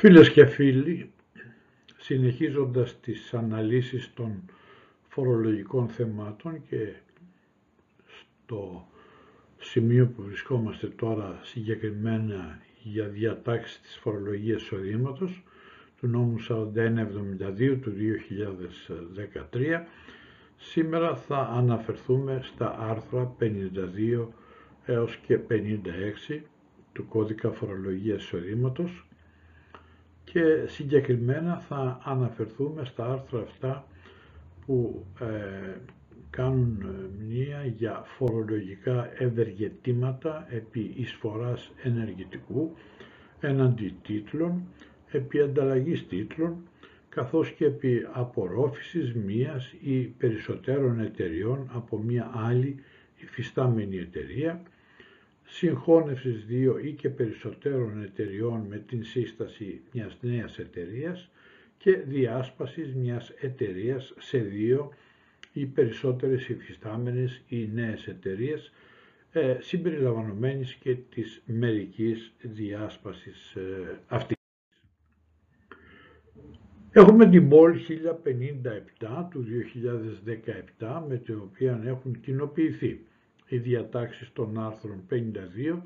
Φίλες και φίλοι, συνεχίζοντας τις αναλύσεις των φορολογικών θεμάτων και στο σημείο που βρισκόμαστε τώρα συγκεκριμένα για διατάξεις της φορολογίας εισοδήματος του νόμου 4172 του 2013 σήμερα θα αναφερθούμε στα άρθρα 52 έως και 56 του κώδικα φορολογίας εισοδήματος και συγκεκριμένα θα αναφερθούμε στα άρθρα αυτά που ε, κάνουν μνήα για φορολογικά ευεργετήματα επί εισφοράς ενεργητικού έναντι τίτλων, επί ανταλλαγής τίτλων, καθώς και επί απορρόφησης μίας ή περισσότερων εταιριών από μία άλλη υφιστάμενη εταιρεία, συγχώνευσης δύο ή και περισσότερων εταιριών με την σύσταση μιας νέας εταιρείας και διάσπασης μιας εταιρείας σε δύο ή περισσότερες υφιστάμενες ή νέες εταιρείες ε, συμπεριλαμβανομένης και της μερικής διάσπασης ε, αυτής. Έχουμε την ΠΟΛ 1057 του 2017 με την οποία έχουν κοινοποιηθεί οι διατάξεις των άρθρων 52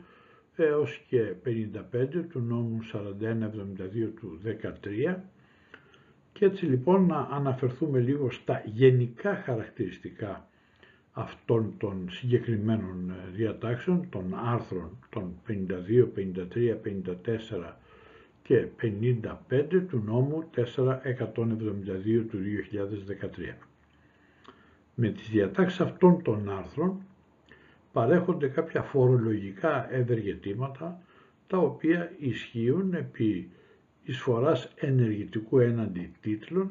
έως και 55 του νόμου 4172 του 13 και έτσι λοιπόν να αναφερθούμε λίγο στα γενικά χαρακτηριστικά αυτών των συγκεκριμένων διατάξεων, των άρθρων των 52, 53, 54 και 55 του νόμου 4172 του 2013. Με τις διατάξεις αυτών των άρθρων παρέχονται κάποια φορολογικά ευεργετήματα τα οποία ισχύουν επί εισφοράς ενεργητικού έναντι τίτλων,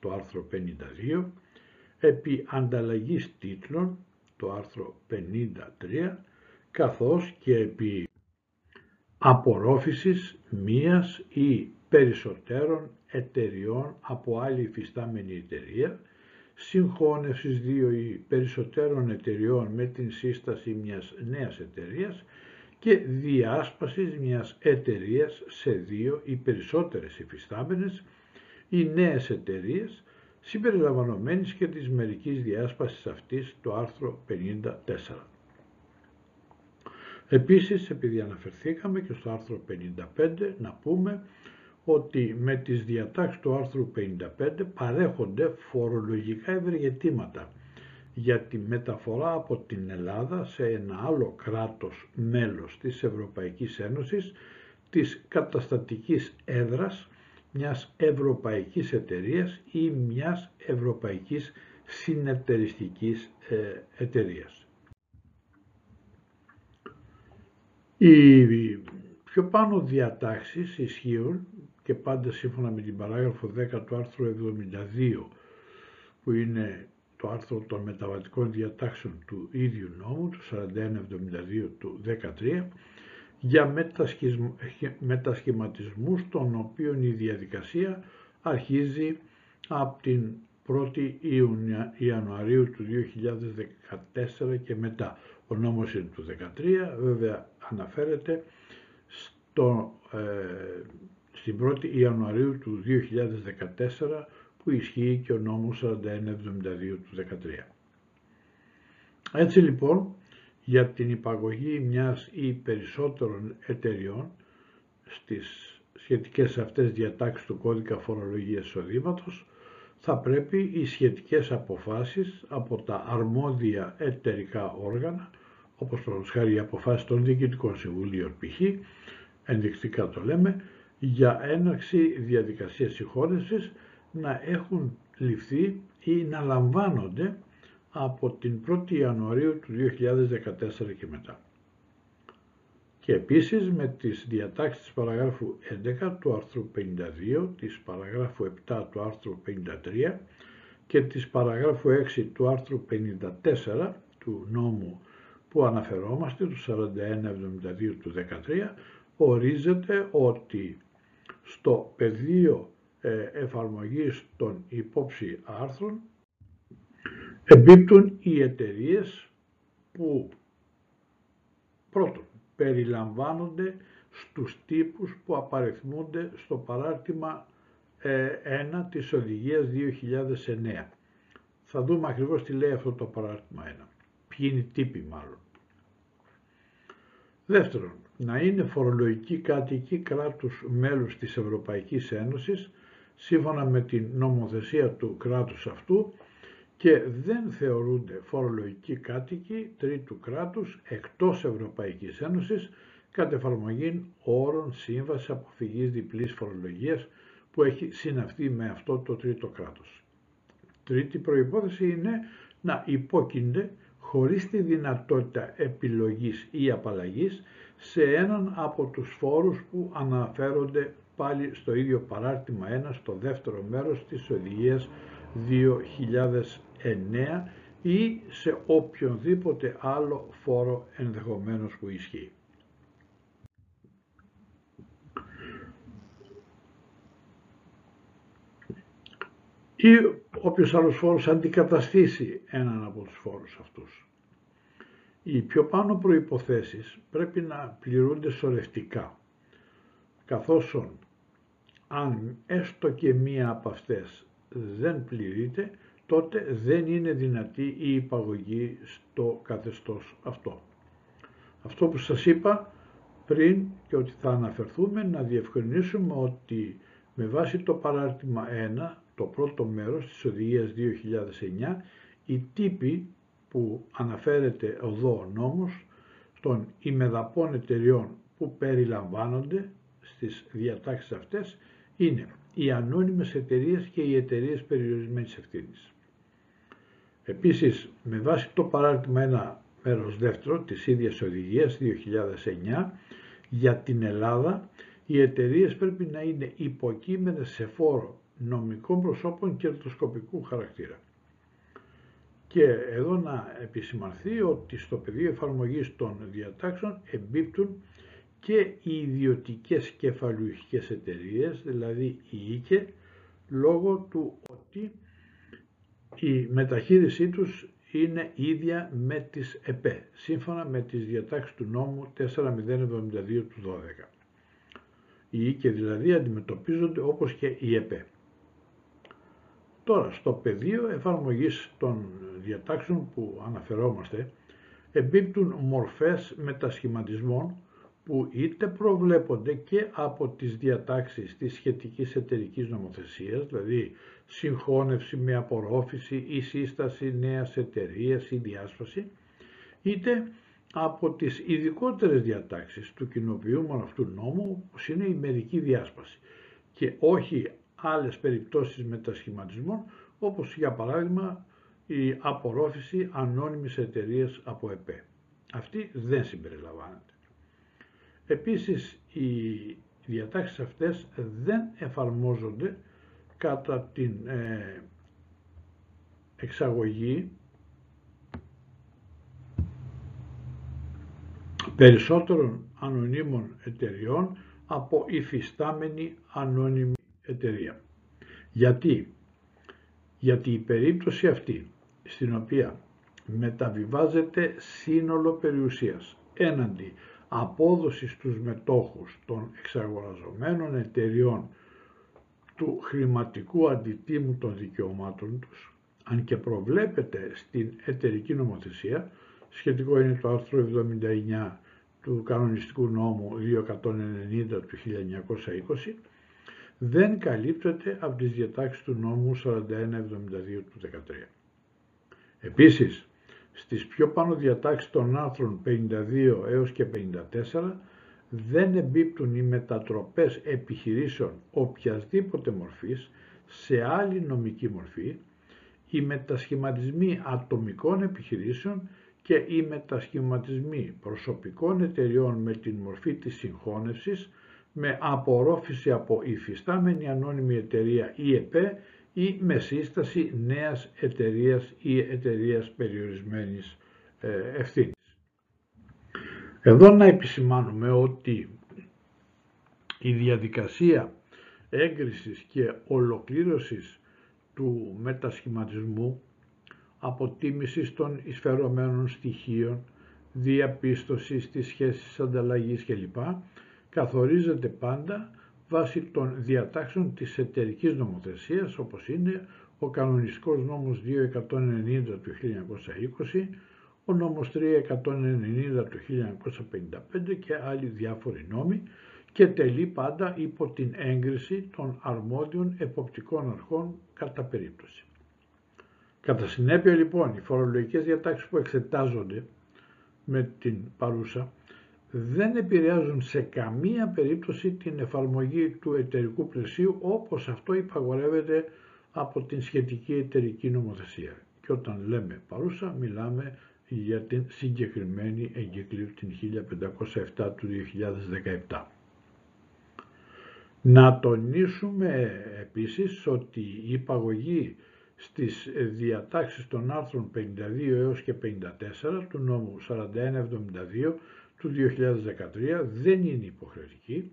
το άρθρο 52, επί ανταλλαγής τίτλων, το άρθρο 53, καθώς και επί απορρόφησης μίας ή περισσότερων εταιριών από άλλη υφιστάμενη εταιρεία, συγχώνευσης δύο ή περισσότερων εταιριών με την σύσταση μιας νέας εταιρείας και διάσπασης μιας εταιρείας σε δύο ή περισσότερες υφιστάμενες ή νέες εταιρείες συμπεριλαμβανομένης και της μερικής διάσπασης αυτής το άρθρο 54. Επίσης, επειδή αναφερθήκαμε και στο άρθρο 55, να πούμε ότι με τις διατάξεις του άρθρου 55 παρέχονται φορολογικά ευεργετήματα για τη μεταφορά από την Ελλάδα σε ένα άλλο κράτος μέλος της Ευρωπαϊκής Ένωσης της καταστατικής έδρας μιας ευρωπαϊκής εταιρείας ή μιας ευρωπαϊκής συνεταιριστικής ε, εταιρείας. Οι πιο πάνω διατάξεις ισχύουν και πάντα σύμφωνα με την παράγραφο 10 του άρθρου 72 που είναι το άρθρο των μεταβατικών διατάξεων του ίδιου νόμου, του 4172 του 13, για μετασχηματισμούς των οποίων η διαδικασία αρχίζει από την 1η Ιανουαρίου του 2014 και μετά. Ο νόμος είναι του 13, βέβαια αναφέρεται στο, ε, στην 1η Ιανουαρίου του 2014 που ισχύει και ο νόμος 4172 του 13. Έτσι λοιπόν, για την υπαγωγή μιας ή περισσότερων εταιριών στις σχετικές αυτές διατάξεις του κώδικα φορολογίας εισοδήματος, θα πρέπει οι σχετικές αποφάσεις από τα αρμόδια εταιρικά όργανα, όπως το χάρη οι αποφάσεις των διοικητικών συμβουλίων π.χ., ενδεικτικά το λέμε, για έναρξη διαδικασίας συγχώρεσης να έχουν ληφθεί ή να λαμβάνονται από την 1η Ιανουαρίου του 2014 και μετά. Και επίσης με τις διατάξεις της παραγράφου 11 του άρθρου 52, της παραγράφου 7 του άρθρου 53 και της παραγράφου 6 του άρθρου 54 του νόμου που αναφερόμαστε, του 4172 του 13, ορίζεται ότι στο πεδίο ε, εφαρμογής των υπόψη άρθρων εμπίπτουν οι εταιρείες που πρώτον περιλαμβάνονται στους τύπους που απαριθμούνται στο παράρτημα 1 ε, της Οδηγίας 2009. Θα δούμε ακριβώς τι λέει αυτό το παράρτημα 1. Ποιοι είναι οι τύποι μάλλον. Δεύτερον, να είναι φορολογικοί κάτοικοι κράτους μέλους της Ευρωπαϊκής Ένωσης σύμφωνα με την νομοθεσία του κράτους αυτού και δεν θεωρούνται φορολογικοί κάτοικοι τρίτου κράτους εκτός Ευρωπαϊκής Ένωσης κατ' εφαρμογή όρων σύμβασης αποφυγής διπλής φορολογίας που έχει συναυτεί με αυτό το τρίτο κράτος. Τρίτη προϋπόθεση είναι να υπόκεινται χωρίς τη δυνατότητα επιλογής ή απαλλαγής σε έναν από τους φόρους που αναφέρονται πάλι στο ίδιο παράρτημα 1 στο δεύτερο μέρος της οδηγίας 2009 ή σε οποιονδήποτε άλλο φόρο ενδεχομένως που ισχύει. Ή όποιος άλλος φόρος αντικαταστήσει έναν από τους φόρους αυτούς. Οι πιο πάνω προϋποθέσεις πρέπει να πληρούνται σωρευτικά, καθώς αν έστω και μία από αυτές δεν πληρείται, τότε δεν είναι δυνατή η υπαγωγή στο καθεστώς αυτό. Αυτό που σας είπα πριν και ότι θα αναφερθούμε να διευκρινίσουμε ότι με βάση το παράρτημα 1, το πρώτο μέρος της οδηγίας 2009, οι τύποι που αναφέρεται εδώ ο νόμος των ημεδαπών εταιριών που περιλαμβάνονται στις διατάξεις αυτές είναι οι ανώνυμες εταιρείες και οι εταιρείες περιορισμένης ευθύνης. Επίσης, με βάση το παράδειγμα 1 μέρος δεύτερο της ίδιας οδηγίας 2009 για την Ελλάδα, οι εταιρείες πρέπει να είναι υποκείμενες σε φόρο νομικών προσώπων κερδοσκοπικού χαρακτήρα. Και εδώ να επισημανθεί ότι στο πεδίο εφαρμογής των διατάξεων εμπίπτουν και οι ιδιωτικές κεφαλουχικές εταιρείες, δηλαδή η ΙΚΕ, λόγω του ότι η μεταχείρισή τους είναι ίδια με τις ΕΠΕ, σύμφωνα με τις διατάξεις του νόμου 4072 του 12. Οι ΙΚΕ δηλαδή αντιμετωπίζονται όπως και η ΕΠΕ. Τώρα, στο πεδίο εφαρμογής των διατάξεων που αναφερόμαστε, εμπίπτουν μορφές μετασχηματισμών που είτε προβλέπονται και από τις διατάξεις της σχετικής εταιρικής νομοθεσίας, δηλαδή συγχώνευση με απορρόφηση ή σύσταση νέας εταιρείας ή διάσπαση, είτε από τις ειδικότερες διατάξεις του κοινοποιούμενου αυτού νόμου, που είναι η μερική διάσπαση. Και όχι άλλες περιπτώσεις μετασχηματισμών, όπως για παράδειγμα η απορρόφηση ανώνυμης εταιρείας από ΕΠΕ. Αυτή δεν συμπεριλαμβάνεται. Επίσης, οι διατάξεις αυτές δεν εφαρμόζονται κατά την ε, εξαγωγή περισσότερων ανωνύμων εταιριών από υφιστάμενη ανώνυμη εταιρεία. Γιατί; Γιατί η περίπτωση αυτή στην οποία μεταβιβάζεται σύνολο περιουσίας έναντι απόδοσης στους μετόχους των εξαγοραζομένων εταιριών του χρηματικού αντιτίμου των δικαιωμάτων τους, αν και προβλέπεται στην εταιρική νομοθεσία, σχετικό είναι το άρθρο 79 του κανονιστικού νόμου 290 του 1920, δεν καλύπτεται από τις διατάξεις του νόμου 4172 του 13. Επίσης, στις πιο πάνω διατάξεις των άρθρων 52 έως και 54 δεν εμπίπτουν οι μετατροπές επιχειρήσεων οποιασδήποτε μορφής σε άλλη νομική μορφή, οι μετασχηματισμοί ατομικών επιχειρήσεων και οι μετασχηματισμοί προσωπικών εταιριών με την μορφή της συγχώνευσης με απορρόφηση από υφιστάμενη ανώνυμη εταιρεία ή ΕΠΕ ή με σύσταση νέας εταιρείας ή εταιρείας περιορισμένης ε, ευθύνης. Εδώ να επισημάνουμε ότι η διαδικασία έγκρισης και ολοκλήρωσης του μετασχηματισμού, αποτίμησης των εισφερομένων στοιχείων, διαπίστωσης της σχέσης ανταλλαγής κλπ καθορίζεται πάντα βάσει των διατάξεων της εταιρικής νομοθεσίας όπως είναι ο κανονιστικός νόμος 290 του 1920, ο νόμος 390 του 1955 και άλλοι διάφοροι νόμοι και τελεί πάντα υπό την έγκριση των αρμόδιων εποπτικών αρχών κατά περίπτωση. Κατά συνέπεια λοιπόν οι φορολογικές διατάξεις που εξετάζονται με την παρούσα δεν επηρεάζουν σε καμία περίπτωση την εφαρμογή του εταιρικού πλαισίου όπως αυτό υπαγορεύεται από την σχετική εταιρική νομοθεσία. Και όταν λέμε παρούσα μιλάμε για την συγκεκριμένη εγκύκλιο την 1507 του 2017. Να τονίσουμε επίσης ότι η υπαγωγή στις διατάξεις των άρθρων 52 έως και 54 του νόμου 4172 του 2013 δεν είναι υποχρεωτική,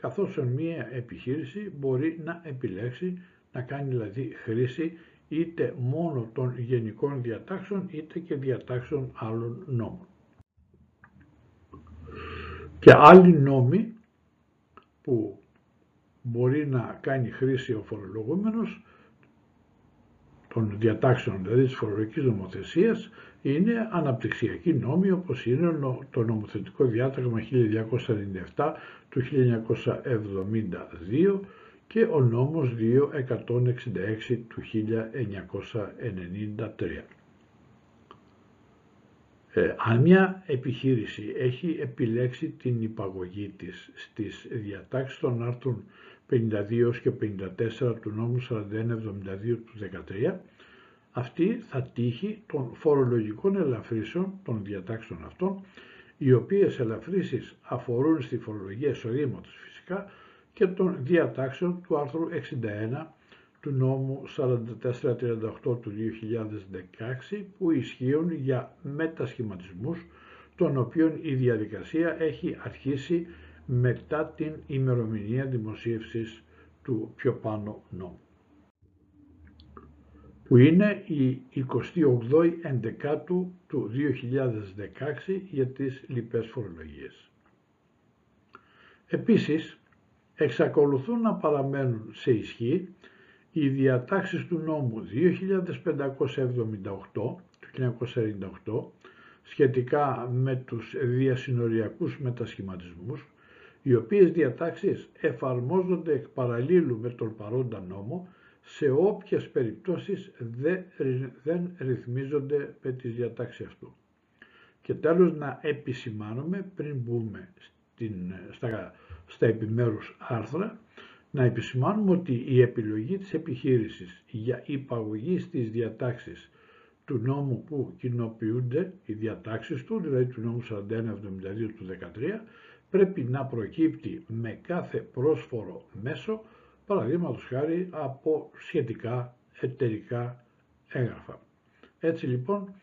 καθώς μία επιχείρηση μπορεί να επιλέξει να κάνει δηλαδή χρήση είτε μόνο των γενικών διατάξεων είτε και διατάξεων άλλων νόμων. Και άλλοι νόμοι που μπορεί να κάνει χρήση ο φορολογούμενος των διατάξεων δηλαδή της φορολογικής νομοθεσίας είναι αναπτυξιακοί νόμοι όπως είναι το νομοθετικό διάταγμα 1297 του 1972 και ο νόμος 266 του 1993. Ε, αν μια επιχείρηση έχει επιλέξει την υπαγωγή της στις διατάξεις των άρθρων 52 και 54 του νόμου 4172 του 2013, αυτή θα τύχει των φορολογικών ελαφρύσεων των διατάξεων αυτών, οι οποίες ελαφρύσεις αφορούν στη φορολογία εισοδήματος φυσικά και των διατάξεων του άρθρου 61 του νόμου 4438 του 2016 που ισχύουν για μετασχηματισμούς των οποίων η διαδικασία έχει αρχίσει μετά την ημερομηνία δημοσίευσης του πιο πάνω νόμου που είναι η 28η Εντεκάτου του 2016 για τις λοιπές φορολογίες. Επίσης, εξακολουθούν να παραμένουν σε ισχύ οι διατάξεις του νόμου 2578 του 1998 σχετικά με τους διασυνοριακούς μετασχηματισμούς, οι οποίες διατάξεις εφαρμόζονται εκ παραλίλου με τον παρόντα νόμο σε όποιες περιπτώσεις δεν ρυθμίζονται με τις διατάξεις αυτού. Και τέλος να επισημάνουμε πριν μπούμε στην, στα, στα επιμέρους άρθρα να επισημάνουμε ότι η επιλογή της επιχείρησης για υπαγωγή στις διατάξεις του νόμου που κοινοποιούνται οι διατάξεις του, δηλαδή του νόμου 4172 του 13, πρέπει να προκύπτει με κάθε πρόσφορο μέσο παραδείγματος χάρη από σχετικά εταιρικά έγγραφα. Έτσι λοιπόν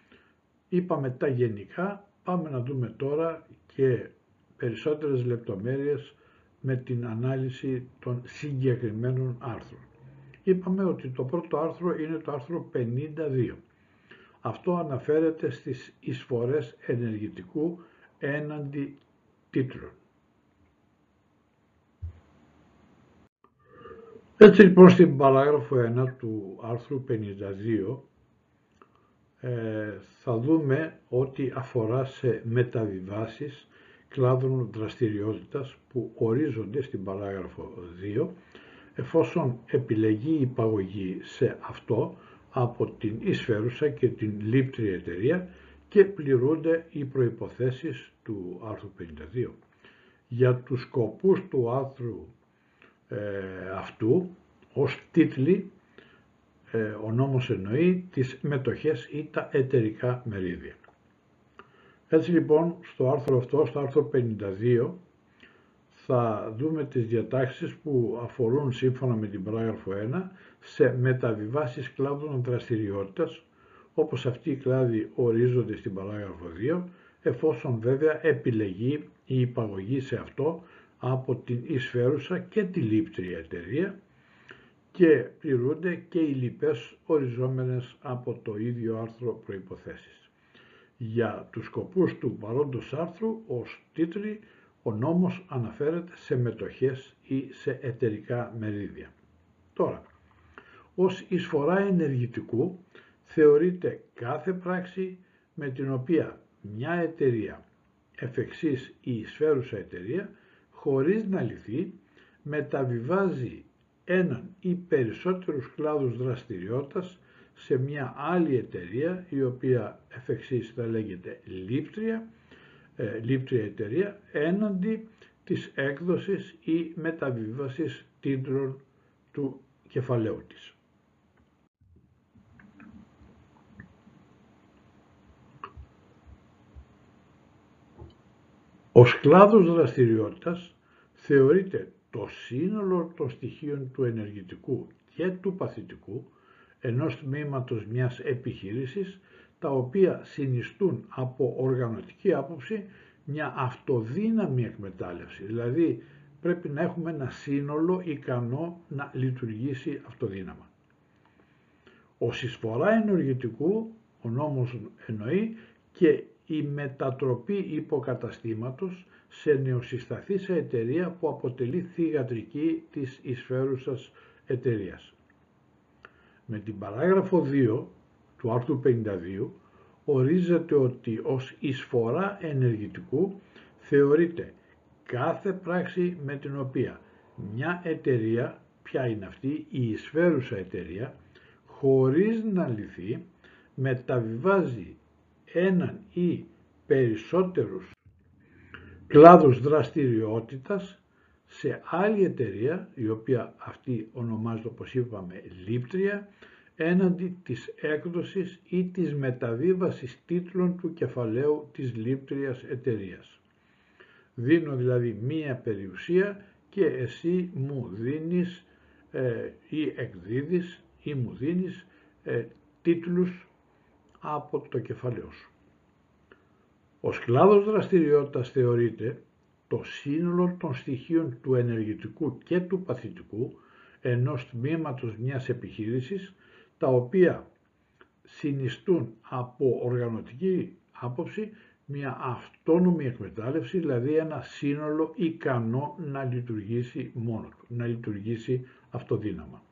είπαμε τα γενικά, πάμε να δούμε τώρα και περισσότερες λεπτομέρειες με την ανάλυση των συγκεκριμένων άρθρων. Είπαμε ότι το πρώτο άρθρο είναι το άρθρο 52. Αυτό αναφέρεται στις εισφορές ενεργητικού έναντι τίτλων. Έτσι λοιπόν στην παράγραφο 1 του άρθρου 52 ε, θα δούμε ότι αφορά σε μεταβιβάσεις κλάδων δραστηριότητας που ορίζονται στην παράγραφο 2 εφόσον επιλεγεί η υπαγωγή σε αυτό από την εισφέρουσα και την λήπτρια εταιρεία και πληρούνται οι προϋποθέσεις του άρθρου 52. Για τους σκοπούς του άρθρου ε, αυτού ως τίτλοι ε, ο νόμος εννοεί τις μετοχές ή τα εταιρικά μερίδια. Έτσι λοιπόν στο άρθρο αυτό, στο άρθρο 52, θα δούμε τις διατάξεις που αφορούν σύμφωνα με την παράγραφο 1 σε μεταβιβάσεις κλάδων δραστηριότητας, όπως αυτοί οι κλάδοι ορίζονται στην παράγραφο 2, εφόσον βέβαια επιλεγεί η υπαγωγή σε αυτό από την εισφέρουσα και τη λήπτρια εταιρεία και πληρούνται και οι λοιπές οριζόμενες από το ίδιο άρθρο προϋποθέσεις. Για τους σκοπούς του παρόντος άρθρου ως τίτλοι Ο νόμος αναφέρεται σε μετοχές ή σε εταιρικά μερίδια. Τώρα, ως εισφορά ενεργητικού θεωρείται κάθε πράξη με την οποία μια εταιρεία εφ' εξής η εισφέρουσα εταιρεία χωρίς να λυθεί μεταβιβάζει έναν ή περισσότερους κλάδους δραστηριότητας σε μια άλλη εταιρεία η οποία εφ' εξής θα λέγεται λήπτρια, ε, λήπτρια εταιρεία έναντι της έκδοσης ή μεταβίβασης τίτλων του κεφαλαίου της. Ο κλάδος δραστηριότητας θεωρείται το σύνολο των στοιχείων του ενεργητικού και του παθητικού ενός τμήματος μιας επιχείρησης τα οποία συνιστούν από οργανωτική άποψη μια αυτοδύναμη εκμετάλλευση. Δηλαδή πρέπει να έχουμε ένα σύνολο ικανό να λειτουργήσει αυτοδύναμα. Ο συσφορά ενεργητικού, ο νόμος εννοεί και η μετατροπή υποκαταστήματος σε νεοσυσταθήσα εταιρεία που αποτελεί θηγατρική της εισφέρουσας εταιρείας. Με την παράγραφο 2 του άρθρου 52 ορίζεται ότι ως εισφορά ενεργητικού θεωρείται κάθε πράξη με την οποία μια εταιρεία, ποια είναι αυτή, η εισφέρουσα εταιρεία, χωρίς να λυθεί, μεταβιβάζει έναν ή περισσότερους κλάδους δραστηριότητας σε άλλη εταιρεία, η οποία αυτή ονομάζεται όπως είπαμε λήπτρια, έναντι της έκδοσης ή της μεταβίβασης τίτλων του κεφαλαίου της λήπτριας εταιρείας. Δίνω δηλαδή μία περιουσία και εσύ μου δίνεις ε, ή εκδίδεις ή μου δίνεις ε, τίτλους από το κεφαλαίο σου. Ο κλάδος δραστηριότητας θεωρείται το σύνολο των στοιχείων του ενεργητικού και του παθητικού ενός τμήματος μιας επιχείρησης τα οποία συνιστούν από οργανωτική άποψη μια αυτόνομη εκμετάλλευση, δηλαδή ένα σύνολο ικανό να λειτουργήσει μόνο του, να λειτουργήσει αυτοδύναμα.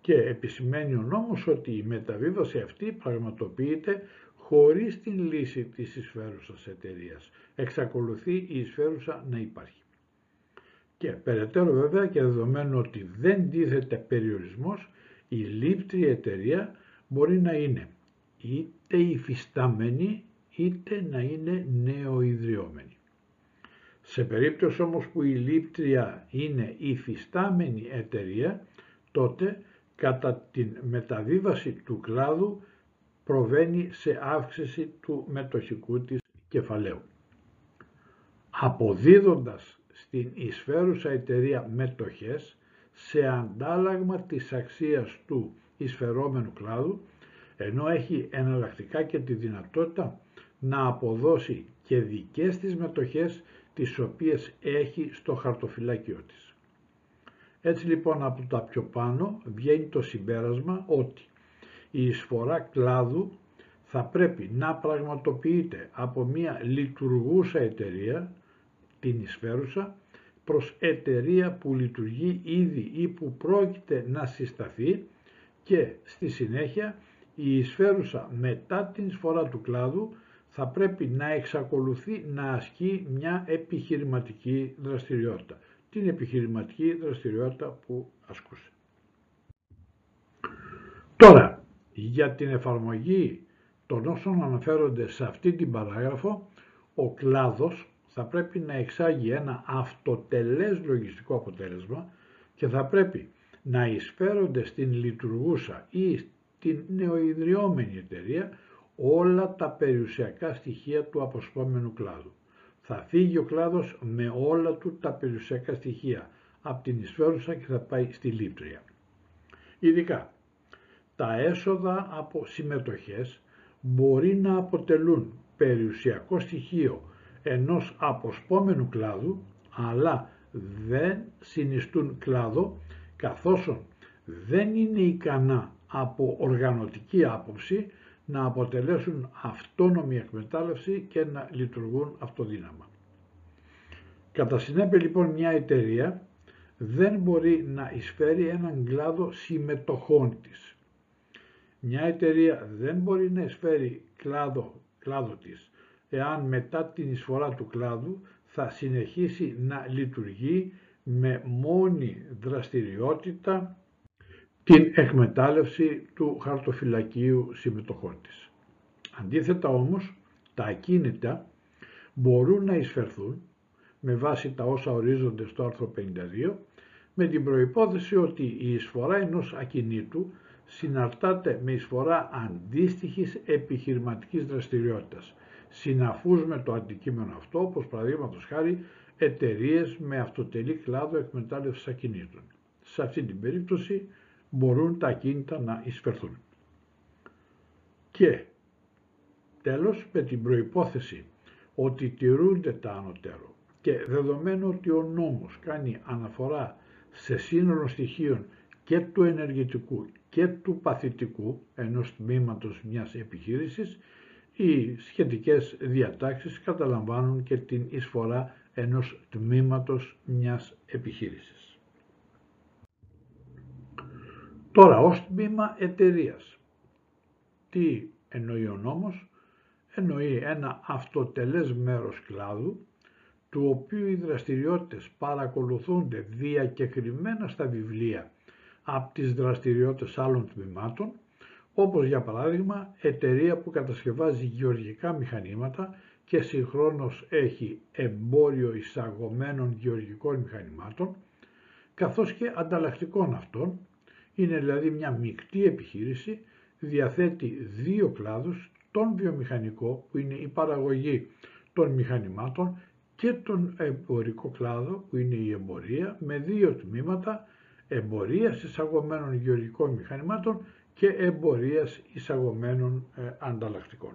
Και επισημαίνει ο νόμος ότι η μεταβίβαση αυτή πραγματοποιείται χωρίς την λύση της εισφέρουσας εταιρείας. Εξακολουθεί η εισφέρουσα να υπάρχει. Και περαιτέρω βέβαια και δεδομένου ότι δεν τίθεται περιορισμός, η λήπτρη εταιρεία μπορεί να είναι είτε υφιστάμενη είτε να είναι νεοειδριόμενη. Σε περίπτωση όμως που η λήπτρια είναι υφιστάμενη εταιρεία, τότε κατά την μεταβίβαση του κλάδου προβαίνει σε αύξηση του μετοχικού της κεφαλαίου. Αποδίδοντας στην εισφέρουσα εταιρεία μετοχές σε αντάλλαγμα της αξίας του εισφερόμενου κλάδου, ενώ έχει εναλλακτικά και τη δυνατότητα να αποδώσει και δικές της μετοχές τις οποίες έχει στο χαρτοφυλάκιό της. Έτσι λοιπόν από τα πιο πάνω βγαίνει το συμπέρασμα ότι η εισφορά κλάδου θα πρέπει να πραγματοποιείται από μια λειτουργούσα εταιρεία, την εισφέρουσα, προς εταιρεία που λειτουργεί ήδη ή που πρόκειται να συσταθεί και στη συνέχεια η εισφέρουσα μετά την εισφορά του κλάδου θα πρέπει να εξακολουθεί να ασκεί μια επιχειρηματική δραστηριότητα. Την επιχειρηματική δραστηριότητα που ασκούσε. Τώρα, για την εφαρμογή των όσων αναφέρονται σε αυτή την παράγραφο, ο κλάδος θα πρέπει να εξάγει ένα αυτοτελές λογιστικό αποτέλεσμα και θα πρέπει να εισφέρονται στην λειτουργούσα ή στην νεοειδριόμενη εταιρεία όλα τα περιουσιακά στοιχεία του αποσπόμενου κλάδου. Θα φύγει ο κλάδος με όλα του τα περιουσιακά στοιχεία από την εισφέρουσα και θα πάει στη λήπτρια. Ειδικά, τα έσοδα από συμμετοχές μπορεί να αποτελούν περιουσιακό στοιχείο ενός αποσπόμενου κλάδου, αλλά δεν συνιστούν κλάδο καθώς δεν είναι ικανά από οργανωτική άποψη να αποτελέσουν αυτόνομη εκμετάλλευση και να λειτουργούν αυτοδύναμα. Κατά συνέπεια λοιπόν μια εταιρεία δεν μπορεί να εισφέρει έναν κλάδο συμμετοχών της. Μια εταιρεία δεν μπορεί να εισφέρει κλάδο, κλάδο της εάν μετά την εισφορά του κλάδου θα συνεχίσει να λειτουργεί με μόνη δραστηριότητα την εκμετάλλευση του χαρτοφυλακίου συμμετοχών της. Αντίθετα όμως, τα ακίνητα μπορούν να εισφερθούν με βάση τα όσα ορίζονται στο άρθρο 52 με την προϋπόθεση ότι η εισφορά ενός ακινήτου συναρτάται με εισφορά αντίστοιχης επιχειρηματικής δραστηριότητας, συναφούς με το αντικείμενο αυτό, όπως παραδείγματος χάρη εταιρείες με αυτοτελή κλάδο εκμετάλλευσης ακινήτων. Σε αυτή την περίπτωση μπορούν τα ακίνητα να εισφερθούν. Και τέλος με την προϋπόθεση ότι τηρούνται τα ανωτέρω και δεδομένου ότι ο νόμος κάνει αναφορά σε σύνολο στοιχείων και του ενεργητικού και του παθητικού ενός τμήματος μιας επιχείρησης, οι σχετικές διατάξεις καταλαμβάνουν και την εισφορά ενός τμήματος μιας επιχείρησης. Τώρα, ως τμήμα εταιρείας. Τι εννοεί ο νόμος; Εννοεί ένα αυτοτελές μέρος κλάδου του οποίου οι δραστηριότητες παρακολουθούνται διακεκριμένα στα βιβλία από τις δραστηριότητες άλλων τμήματων, όπως για παράδειγμα εταιρεία που κατασκευάζει γεωργικά μηχανήματα και συγχρόνως έχει εμπόριο εισαγωμένων γεωργικών μηχανημάτων, καθώς και ανταλλακτικών αυτών, είναι δηλαδή μια μεικτή επιχείρηση, διαθέτει δύο κλάδους, τον βιομηχανικό που είναι η παραγωγή των μηχανημάτων και τον εμπορικό κλάδο που είναι η εμπορία με δύο τμήματα εμπορίας εισαγωμένων γεωργικών μηχανημάτων και εμπορίας εισαγωμένων ε, ανταλλακτικών.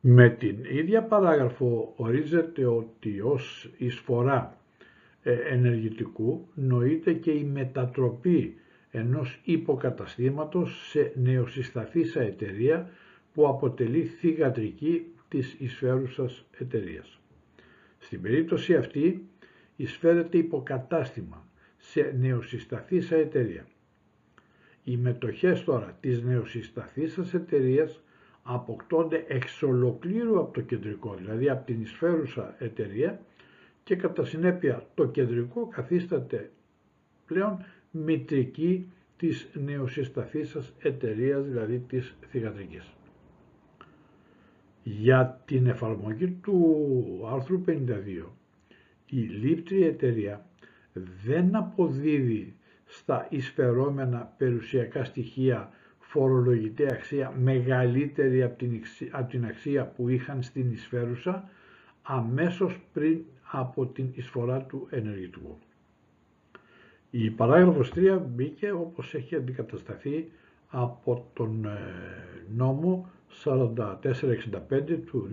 Με την ίδια παράγραφο ορίζεται ότι ως εισφορά ε, ενεργητικού νοείται και η μετατροπή ενός υποκαταστήματος σε νεοσυσταθήσα εταιρεία που αποτελεί θηγατρική της εισφέρουσας εταιρείας. Στην περίπτωση αυτή εισφέρεται υποκατάστημα σε νεοσυσταθήσα εταιρεία. Οι μετοχές τώρα της νεοσυσταθήσας εταιρείας αποκτώνται εξ ολοκλήρου από το κεντρικό, δηλαδή από την εισφέρουσα εταιρεία και κατά συνέπεια το κεντρικό καθίσταται πλέον μητρική της νεοσυσταθήσας εταιρείας, δηλαδή της θηγατρικής. Για την εφαρμογή του άρθρου 52, η λήπτρια εταιρεία δεν αποδίδει στα εισφερόμενα περιουσιακά στοιχεία φορολογητή αξία μεγαλύτερη από την, από την αξία που είχαν στην εισφέρουσα αμέσως πριν από την εισφορά του ενεργητικού. Η παράγραφος 3 μπήκε όπως έχει αντικατασταθεί από τον ε, νόμο 4465 του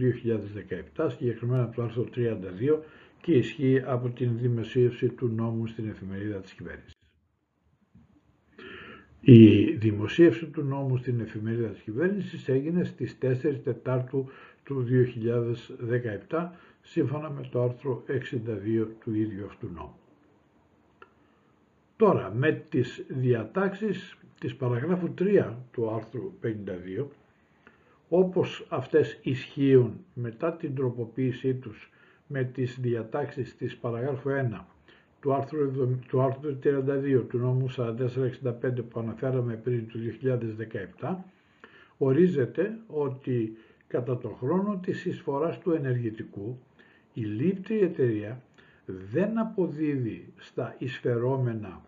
2017, συγκεκριμένα από το άρθρο 32 και ισχύει από την δημοσίευση του νόμου στην εφημερίδα της κυβέρνησης. Η δημοσίευση του νόμου στην εφημερίδα της κυβέρνησης έγινε στις 4 Τετάρτου του 2017 σύμφωνα με το άρθρο 62 του ίδιου αυτού νόμου. Τώρα, με τις διατάξεις της παραγράφου 3 του άρθρου 52, όπως αυτές ισχύουν μετά την τροποποίησή τους με τις διατάξεις της παραγράφου 1 του άρθρου, του άρθρου 32 του νόμου 4465 που αναφέραμε πριν του 2017, ορίζεται ότι κατά τον χρόνο της εισφοράς του ενεργητικού η λήπτη εταιρεία δεν αποδίδει στα εισφερόμενα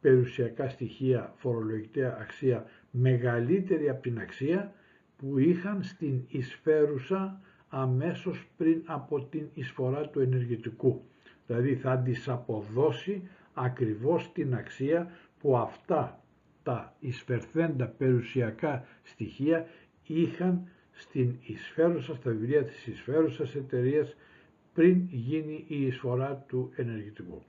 περιουσιακά στοιχεία φορολογητέα αξία μεγαλύτερη από την αξία που είχαν στην εισφέρουσα αμέσως πριν από την εισφορά του ενεργητικού. Δηλαδή θα της αποδώσει ακριβώς την αξία που αυτά τα εισφερθέντα περιουσιακά στοιχεία είχαν στην εισφέρουσα, στα βιβλία της εισφέρουσας εταιρείας πριν γίνει η εισφορά του ενεργητικού.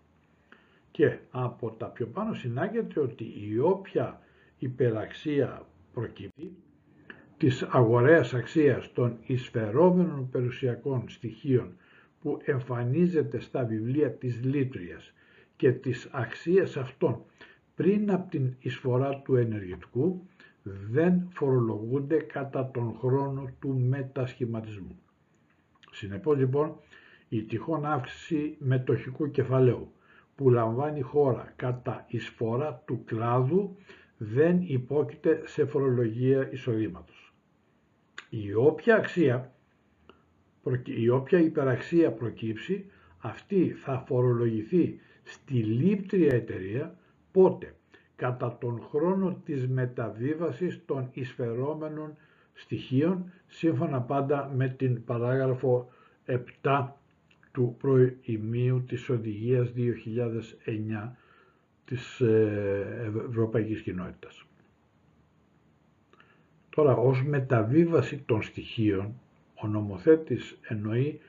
Και από τα πιο πάνω συνάγεται ότι η όποια υπεραξία προκύπτει της αγοραίας αξίας των εισφερόμενων περιουσιακών στοιχείων που εμφανίζεται στα βιβλία της λύτριας και της αξίας αυτών πριν από την εισφορά του ενεργητικού δεν φορολογούνται κατά τον χρόνο του μετασχηματισμού. Συνεπώς λοιπόν η τυχόν αύξηση μετοχικού κεφαλαίου που λαμβάνει χώρα κατά εισφορά του κλάδου δεν υπόκειται σε φορολογία εισοδήματος. Η όποια αξία, η όποια υπεραξία προκύψει, αυτή θα φορολογηθεί στη λήπτρια εταιρεία πότε; Κατά τον χρόνο της μεταβίβασης των εισφερόμενων στοιχείων σύμφωνα πάντα με την παράγραφο 7 του προημίου της Οδηγίας 2009 της ε, Ευρωπαϊκής Κοινότητας. Τώρα, ως μεταβίβαση των στοιχείων, ο νομοθέτης εννοεί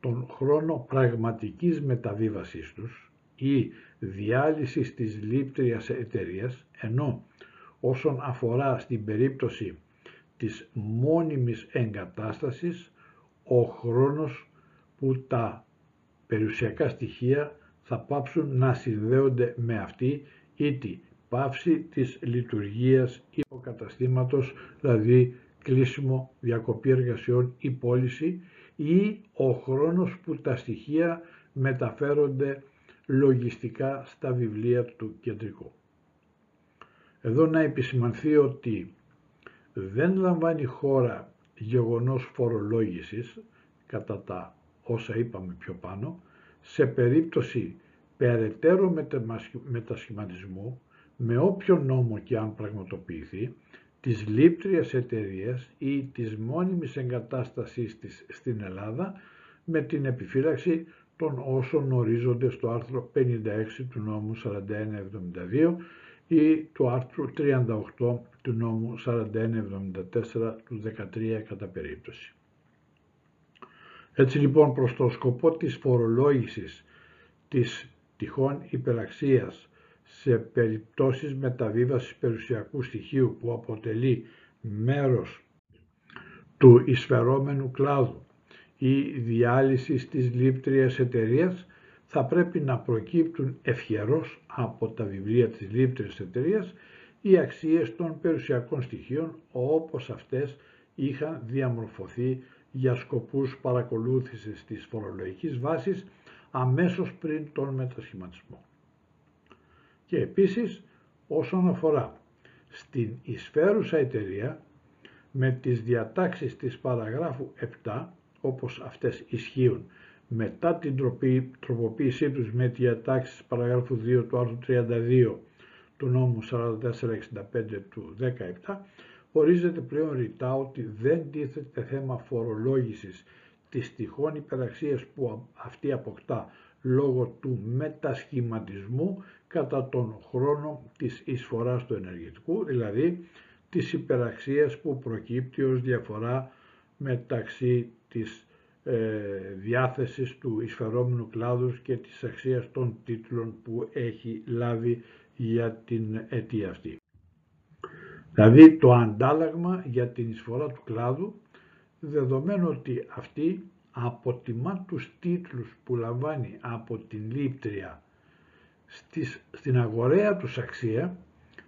τον χρόνο πραγματικής μεταβίβασής τους ή διάλυσης της λήπτριας εταιρείας, ενώ όσον αφορά στην περίπτωση της μόνιμης εγκατάστασης, ο χρόνος που τα περιουσιακά στοιχεία θα πάψουν να συνδέονται με αυτή ή τη πάυση της λειτουργίας υποκαταστήματος, δηλαδή κλείσιμο, διακοπή εργασιών ή πώληση ή ο χρόνος που τα στοιχεία μεταφέρονται λογιστικά στα βιβλία του κεντρικού. Εδώ να επισημανθεί ότι δεν λαμβάνει χώρα γεγονός φορολόγησης κατά τα όσα είπαμε πιο πάνω, σε περίπτωση περαιτέρω μετασχηματισμού με όποιο νόμο και αν πραγματοποιηθεί της λήπτριας εταιρείας ή της μόνιμης εγκατάστασής της στην Ελλάδα με την επιφύλαξη των όσων ορίζονται στο άρθρο 56 του νόμου 4172 ή του άρθρου 38 του νόμου 4174 του 13 κατά περίπτωση. Έτσι λοιπόν προς το σκοπό της φορολόγησης της τυχόν υπεραξίας σε περιπτώσεις μεταβίβασης περιουσιακού στοιχείου που αποτελεί μέρος του εισφερόμενου κλάδου ή διάλυσης της λήπτριας εταιρείας θα πρέπει να προκύπτουν ευχερός από τα βιβλία της λήπτριας εταιρείας οι αξίες των περιουσιακών στοιχείων όπως αυτές είχαν διαμορφωθεί για σκοπούς παρακολούθησης της φορολογικής βάσης αμέσως πριν τον μετασχηματισμό. Και επίσης όσον αφορά στην εισφέρουσα εταιρεία με τις διατάξεις της παραγράφου 7 όπως αυτές ισχύουν μετά την τροποποίησή τους με τη διατάξεις παραγράφου 2 του άρθρου 32 του νόμου 4465 του 17 ορίζεται πλέον ρητά ότι δεν τίθεται θέμα φορολόγησης της τυχόν υπεραξίας που αυτή αποκτά λόγω του μετασχηματισμού κατά τον χρόνο της εισφοράς του ενεργητικού, δηλαδή της υπεραξίας που προκύπτει ως διαφορά μεταξύ της ε, διάθεσης του εισφερόμενου κλάδους και της αξίας των τίτλων που έχει λάβει για την αιτία αυτή. Δηλαδή το αντάλλαγμα για την εισφορά του κλάδου δεδομένου ότι αυτή αποτιμά τους τίτλους που λαμβάνει από την λήπτρια στις, στην αγοραία τους αξία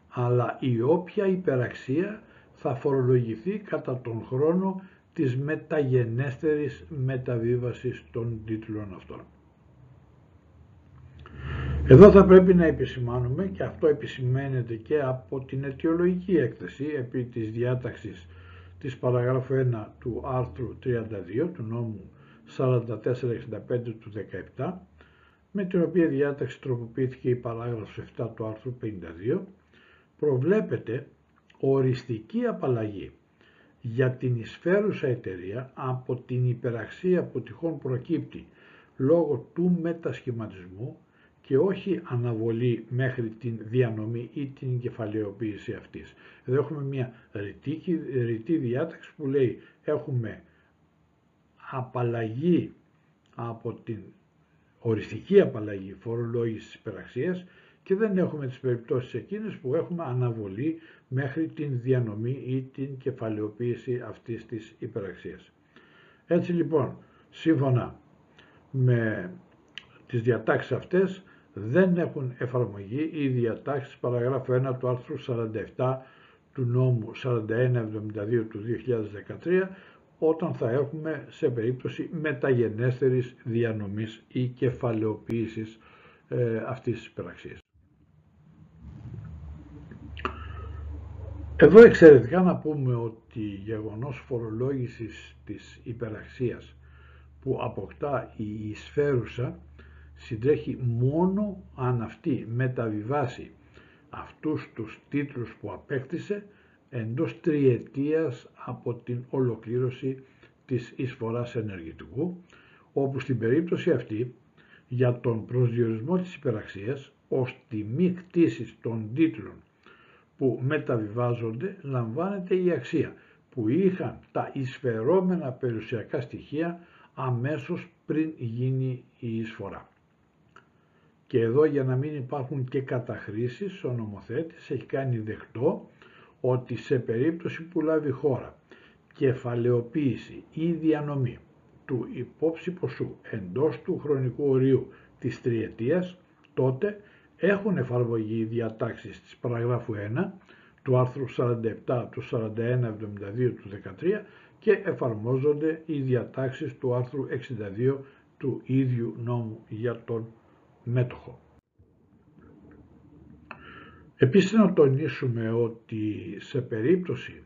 αλλά η όποια υπεραξία θα φορολογηθεί κατά τον χρόνο της μεταγενέστερης μεταβίβασης των τίτλων αυτών. Εδώ θα πρέπει να επισημάνουμε και αυτό επισημαίνεται και από την αιτιολογική έκθεση επί της διάταξης της παραγράφου 1 του άρθρου 32 του νόμου 4465 του 17 με την οποία διάταξη τροποποιήθηκε η παράγραφος 7 του άρθρου 52 προβλέπεται οριστική απαλλαγή για την εισφέρουσα εταιρεία από την υπεραξία που τυχόν προκύπτει λόγω του μετασχηματισμού και όχι αναβολή μέχρι την διανομή ή την κεφαλαιοποίηση αυτής. Εδώ έχουμε μια ρητή, ρητή διάταξη που λέει έχουμε απαλλαγή από την οριστική απαλλαγή φορολόγησης της υπεραξίας και δεν έχουμε τις περιπτώσεις εκείνες που έχουμε αναβολή μέχρι την διανομή ή την κεφαλαιοποίηση αυτής της υπεραξίας. Έτσι λοιπόν, σύμφωνα με τις διατάξεις αυτές, δεν έχουν εφαρμογή οι διατάξεις παραγράφου 1 του άρθρου 47 του νόμου 4172 του 2013 όταν θα έχουμε σε περίπτωση μεταγενέστερης διανομής ή κεφαλαιοποίησης ε, αυτής της υπεραξίας. Εδώ εξαιρετικά να πούμε ότι γεγονός φορολόγησης της υπεραξίας που αποκτά η εισφέρουσα συντρέχει μόνο αν αυτή μεταβιβάσει αυτούς τους τίτλους που απέκτησε εντός τριετίας από την ολοκλήρωση της εισφοράς ενεργητικού, όπου στην περίπτωση αυτή για τον προσδιορισμό της υπεραξίας ως τιμή κτήσης των τίτλων που μεταβιβάζονται λαμβάνεται η αξία που είχαν τα εισφερόμενα περιουσιακά στοιχεία αμέσως πριν γίνει η εισφορά. Και εδώ για να μην υπάρχουν και καταχρήσεις, ο νομοθέτης έχει κάνει δεκτό ότι σε περίπτωση που λάβει χώρα κεφαλαιοποίηση ή διανομή του υπόψη ποσού εντός του χρονικού ορίου της τριετίας, τότε έχουν εφαρμογή οι διατάξεις της παραγράφου 1 του άρθρου 47 του 4172 του 13 και εφαρμόζονται οι διατάξεις του άρθρου 62 του ίδιου νόμου για τον μέτοχο. Επίσης να τονίσουμε ότι σε περίπτωση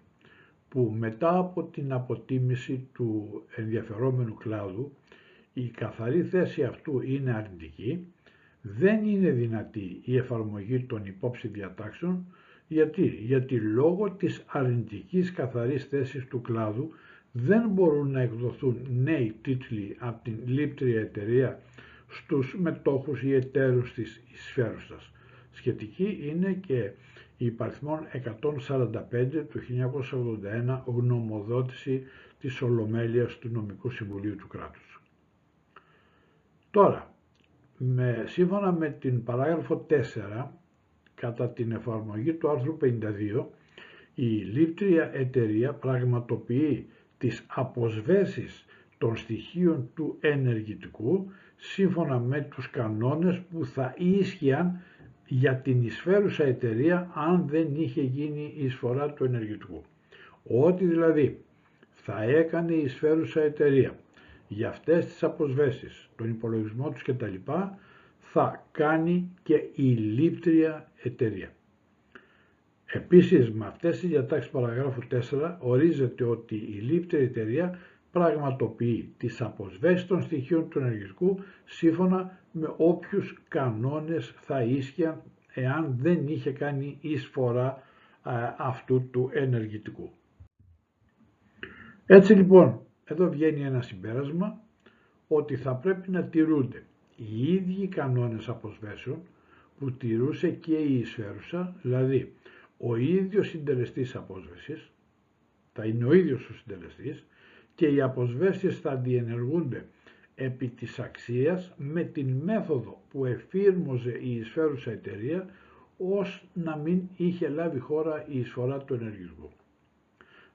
που μετά από την αποτίμηση του ενδιαφερόμενου κλάδου η καθαρή θέση αυτού είναι αρνητική, δεν είναι δυνατή η εφαρμογή των υπόψη διατάξεων γιατί, γιατί λόγω της αρνητικής καθαρής θέσης του κλάδου δεν μπορούν να εκδοθούν νέοι τίτλοι από την λήπτρια εταιρεία στους μετόχους ή εταίρους της εισφέρουσας. Σχετική είναι και η υπαριθμόν 145 του 1981 γνωμοδότηση της Ολομέλειας του Νομικού Συμβουλίου του Κράτους. Τώρα, με, σύμφωνα με την παράγραφο 4, κατά την εφαρμογή του άρθρου 52, η λήπτρια εταιρεία πραγματοποιεί τις αποσβέσεις των στοιχείων του ενεργητικού σύμφωνα με τους κανόνες που θα ίσχυαν για την εισφέρουσα εταιρεία αν δεν είχε γίνει η εισφορά του ενεργητικού. Ό,τι δηλαδή θα έκανε η εισφέρουσα εταιρεία για αυτές τις αποσβέσεις, τον υπολογισμό τους κτλ. θα κάνει και η λήπτρια εταιρεία. Επίσης με αυτές τις διατάξεις παραγράφου 4 ορίζεται ότι η λήπτερη εταιρεία πραγματοποιεί τις αποσβέσεις των στοιχείων του ενεργητικού σύμφωνα με όποιους κανόνες θα ίσχυαν εάν δεν είχε κάνει εισφορά αυτού του ενεργητικού. Έτσι λοιπόν, εδώ βγαίνει ένα συμπέρασμα ότι θα πρέπει να τηρούνται οι ίδιοι κανόνες αποσβέσεων που τηρούσε και η εισφέρουσα, δηλαδή ο ίδιος συντελεστής απόσβεσης, θα είναι ο ίδιος ο συντελεστής και οι αποσβέσεις θα διενεργούνται επί της αξίας με την μέθοδο που εφήρμοζε η εισφέρουσα εταιρεία ως να μην είχε λάβει χώρα η εισφορά του ενεργητικού.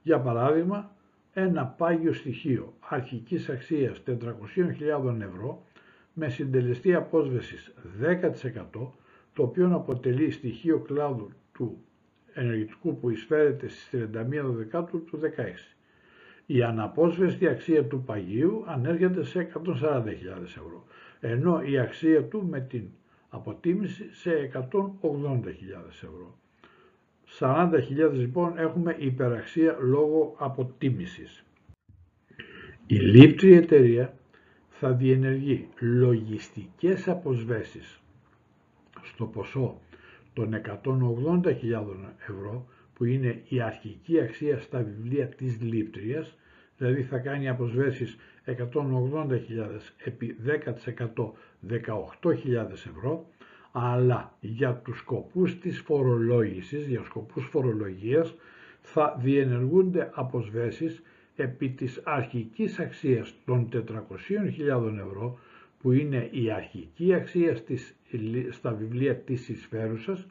Για παράδειγμα, ένα πάγιο στοιχείο αρχικής αξίας 400.000 ευρώ με συντελεστή απόσβεσης 10% το οποίο αποτελεί στοιχείο κλάδου του ενεργητικού που εισφέρεται στις 31 Δεκάτου του 16. Η αναπόσβεστη αξία του παγίου ανέρχεται σε 140.000 ευρώ, ενώ η αξία του με την αποτίμηση σε 180.000 ευρώ. 40.000 λοιπόν έχουμε υπεραξία λόγω αποτίμησης. Η λήπτρη εταιρεία θα διενεργεί λογιστικές αποσβέσεις στο ποσό των 180.000 ευρώ που είναι η αρχική αξία στα βιβλία της λήπτριας, δηλαδή θα κάνει αποσβέσεις 180.000 επί 10% 18.000 ευρώ, αλλά για τους σκοπούς της φορολόγησης, για σκοπούς φορολογίας, θα διενεργούνται αποσβέσεις επί της αρχικής αξίας των 400.000 ευρώ που είναι η αρχική αξία στις, στα βιβλία της εισφέρουσας.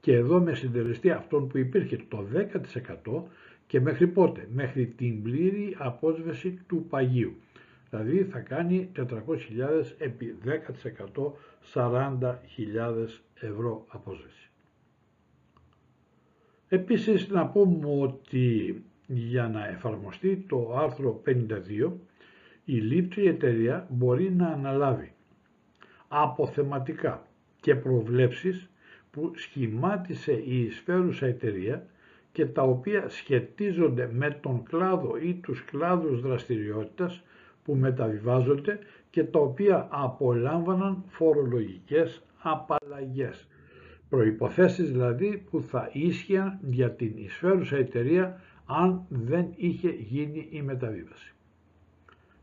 Και εδώ με συντελεστή αυτόν που υπήρχε το 10% και μέχρι πότε, μέχρι την πλήρη απόσβεση του παγίου. Δηλαδή θα κάνει 400.000 επί 10% 40.000 ευρώ απόσβεση. Επίσης να πούμε ότι για να εφαρμοστεί το άρθρο 52 η λήπτρη εταιρεία μπορεί να αναλάβει αποθεματικά και προβλέψεις που σχημάτισε η εισφέρουσα εταιρεία και τα οποία σχετίζονται με τον κλάδο ή τους κλάδους δραστηριότητας που μεταβιβάζονται και τα οποία απολάμβαναν φορολογικές απαλλαγές. Προϋποθέσεις δηλαδή που θα ίσχυαν για την εισφέρουσα εταιρεία αν δεν είχε γίνει η μεταβίβαση.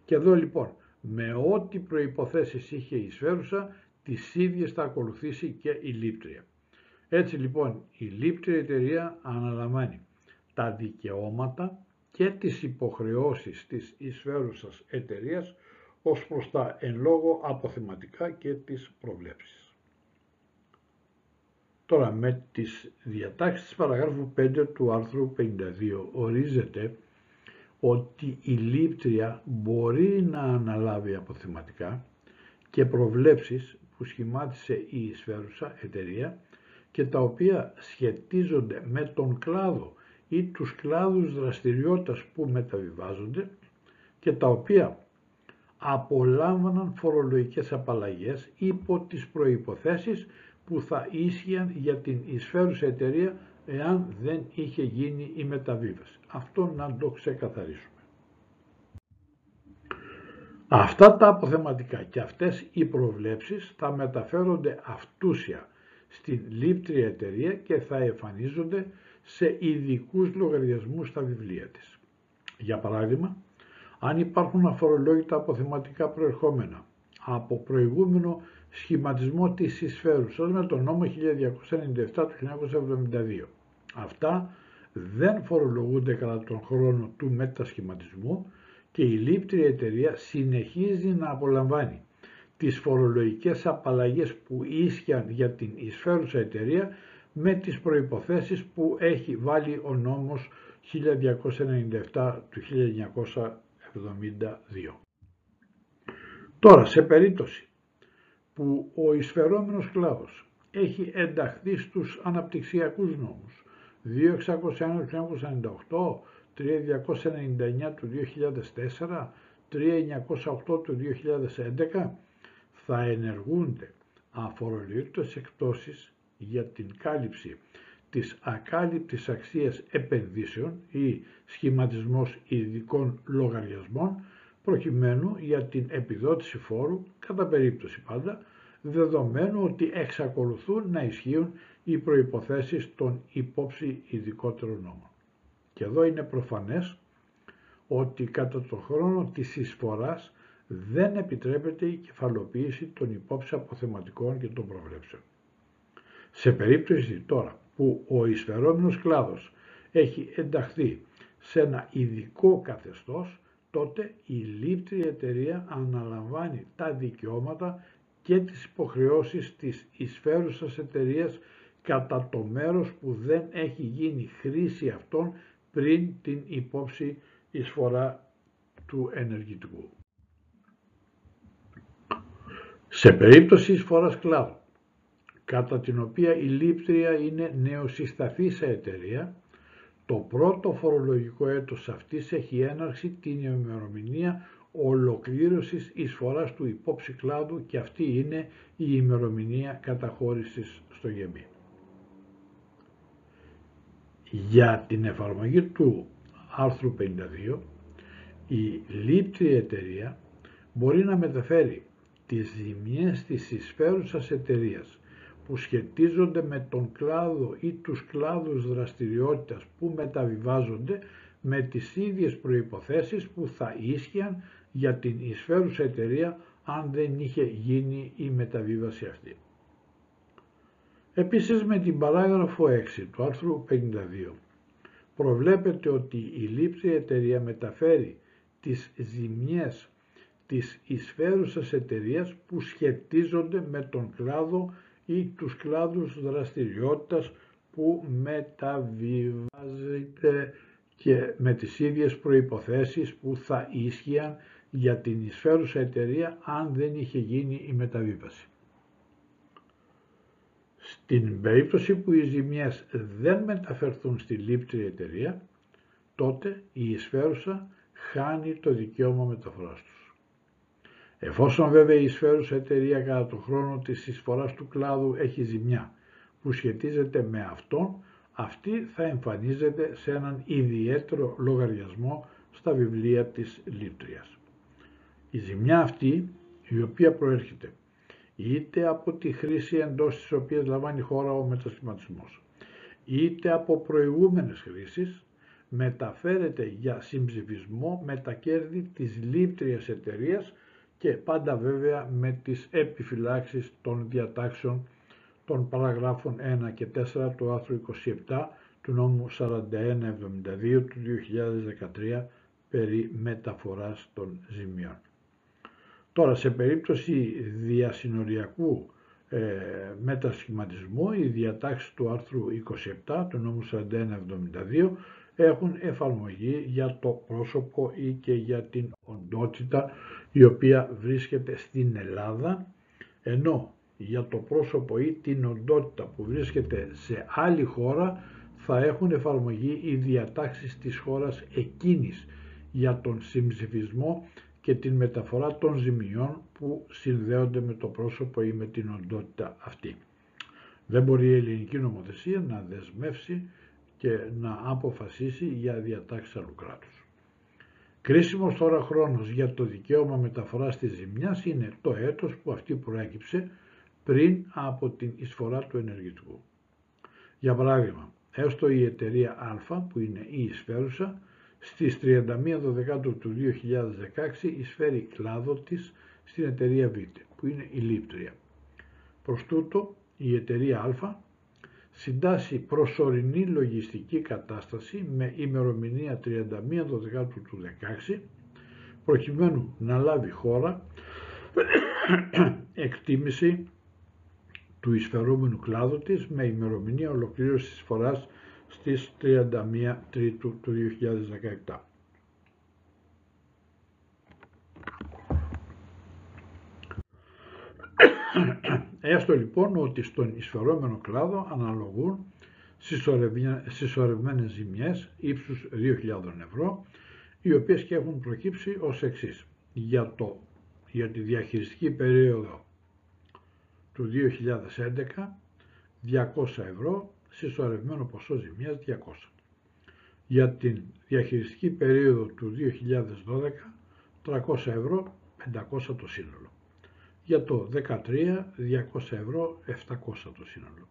Και εδώ λοιπόν με ό,τι προϋποθέσεις είχε εισφέρουσα τις ίδιες θα ακολουθήσει και η λήπτρια. Έτσι λοιπόν η λήπτρια εταιρεία αναλαμβάνει τα δικαιώματα και τις υποχρεώσεις της εισφέρουσας εταιρείας ως προς τα εν λόγω αποθεματικά και τις προβλέψεις. Τώρα με τις διατάξεις της παραγράφου 5 του άρθρου 52 ορίζεται ότι η λήπτρια μπορεί να αναλάβει αποθεματικά και προβλέψεις που σχημάτισε η εισφέρουσα εταιρεία και τα οποία σχετίζονται με τον κλάδο ή τους κλάδους δραστηριότητας που μεταβιβάζονται και τα οποία απολάμβαναν φορολογικές απαλλαγές υπό τις προϋποθέσεις που θα ίσχυαν για την εισφέρουσα εταιρεία εάν δεν είχε γίνει η μεταβίβαση. Αυτό να το ξεκαθαρίσουμε. Αυτά τα αποθεματικά και αυτές οι προβλέψεις θα μεταφέρονται αυτούσια στην λήπτρια εταιρεία και θα εμφανίζονται σε ειδικούς λογαριασμούς στα βιβλία της. Για παράδειγμα, αν υπάρχουν αφορολόγητα αποθεματικά προερχόμενα από προηγούμενο σχηματισμό της εισφέρουσας με τον νόμο 1297 του 1972. Αυτά δεν φορολογούνται κατά τον χρόνο του μετασχηματισμού και η λήπτρια εταιρεία συνεχίζει να απολαμβάνει τις φορολογικές απαλλαγές που ίσχυαν για την εισφέρουσα εταιρεία με τις προϋποθέσεις που έχει βάλει ο νόμος 1297 του 1972. Τώρα, σε περίπτωση που ο εισφερόμενος κλάδος έχει ενταχθεί στους αναπτυξιακούς νόμους 2601 3299 του 2004, 3908 του 2011 θα ενεργούνται αφορολόγητες εκπτώσεις για την κάλυψη της ακάλυπτης αξίας επενδύσεων ή σχηματισμός ειδικών λογαριασμών προκειμένου για την επιδότηση φόρου κατά περίπτωση πάντα δεδομένου ότι εξακολουθούν να ισχύουν οι προϋποθέσεις των υπόψη ειδικότερων νόμων. Και εδώ είναι προφανές ότι κατά τον χρόνο της εισφοράς δεν επιτρέπεται η κεφαλοποίηση των υπόψη αποθεματικών και των προβλέψεων. Σε περίπτωση τώρα που ο εισφερόμενος κλάδος έχει ενταχθεί σε ένα ειδικό καθεστώς, τότε η λήπτρια εταιρεία αναλαμβάνει τα δικαιώματα και τις υποχρεώσεις της εισφέρουσας εταιρείας κατά το μέρος που δεν έχει γίνει χρήση αυτών πριν την υπόψη εισφορά του ενεργητικού. Σε περίπτωση εισφοράς κλάδου, κατά την οποία η λήπτρια είναι νεοσυσταθήσα εταιρεία, το πρώτο φορολογικό έτος αυτής έχει έναρξη την ημερομηνία ολοκλήρωσης εισφοράς του υπόψη κλάδου και αυτή είναι η ημερομηνία καταχώρησης στο γεμί. Για την εφαρμογή του άρθρου 52, η λήπτη εταιρεία μπορεί να μεταφέρει τις ζημιές της εισφέρουσας εταιρείας που σχετίζονται με τον κλάδο ή τους κλάδους δραστηριότητας που μεταβιβάζονται με τις ίδιες προϋποθέσεις που θα ίσχυαν για την εισφέρουσα εταιρεία αν δεν είχε γίνει η μεταβίβαση αυτή. Επίσης με την παράγραφο 6 του άρθρου 52 προβλέπεται ότι η λήψη εταιρεία μεταφέρει τις ζημιές της εισφέρουσας εταιρείας που σχετίζονται με τον κλάδο ή τους κλάδους δραστηριότητας που μεταβιβάζεται και με τις ίδιες προϋποθέσεις που θα ίσχυαν για την εισφέρουσα εταιρεία αν δεν είχε γίνει η μεταβίβαση. Στην περίπτωση που οι ζημιές δεν μεταφερθούν στη λήπτρια εταιρεία, τότε η εισφέρουσα χάνει το δικαίωμα μεταφοράς τους. Εφόσον βέβαια η εισφέρουσα εταιρεία κατά τον χρόνο της εισφοράς του κλάδου έχει ζημιά που σχετίζεται με αυτόν, αυτή θα εμφανίζεται σε έναν ιδιαίτερο λογαριασμό στα βιβλία της λήπτριας. Η ζημιά αυτή, η οποία προέρχεται είτε από τη χρήση εντός της οποίας λαμβάνει η χώρα ο μετασχηματισμός, είτε από προηγούμενες χρήσεις, μεταφέρεται για συμψηφισμό με τα κέρδη της λήπτριας εταιρείας και πάντα βέβαια με τις επιφυλάξεις των διατάξεων των παραγράφων 1 και 4 του άρθρου 27 του νόμου 4172 του 2013 περί μεταφοράς των ζημιών. Τώρα, σε περίπτωση διασυνοριακού ε, μετασχηματισμού, οι διατάξεις του άρθρου 27 του νόμου 4172 έχουν εφαρμογή για το πρόσωπο ή και για την οντότητα η οποία βρίσκεται στην Ελλάδα, ενώ για το πρόσωπο ή την οντότητα που βρίσκεται σε άλλη χώρα θα έχουν εφαρμογή οι διατάξεις της χώρας εκείνης για τον συμψηφισμό και την μεταφορά των ζημιών που συνδέονται με το πρόσωπο ή με την οντότητα αυτή. Δεν μπορεί η ελληνική νομοθεσία να δεσμεύσει και να αποφασίσει για διατάξεις άλλου κράτους. Κρίσιμος τώρα χρόνος για το δικαίωμα μεταφοράς της ζημιάς είναι το έτος που αυτή προέκυψε πριν από την εισφορά του ενεργητικού. Για παράδειγμα, έως το η εταιρεία Α που είναι η εισφέρουσα στις 31 Δεκάτου του 2016 εισφέρει κλάδο της στην εταιρεία Β που είναι η Λίπτρια. Προς τούτο η εταιρεία Α συντάσσει προσωρινή λογιστική κατάσταση με ημερομηνία 31 Δεκάτου του 2016 προκειμένου να λάβει χώρα εκτίμηση του εισφερόμενου κλάδου της με ημερομηνία ολοκλήρωσης της φοράς στις 31 Τρίτου του 2017. Έστω λοιπόν ότι στον εισφερόμενο κλάδο αναλογούν συσσωρευμένες ζημιές ύψους 2.000 ευρώ, οι οποίες και έχουν προκύψει ως εξής. Για, το, για τη διαχειριστική περίοδο του 2011, 200 ευρώ συσσωρευμένο ποσό ζημιάς 200. Για την διαχειριστική περίοδο του 2012 300 ευρώ 500 το σύνολο. Για το 13 200 ευρώ 700 το σύνολο.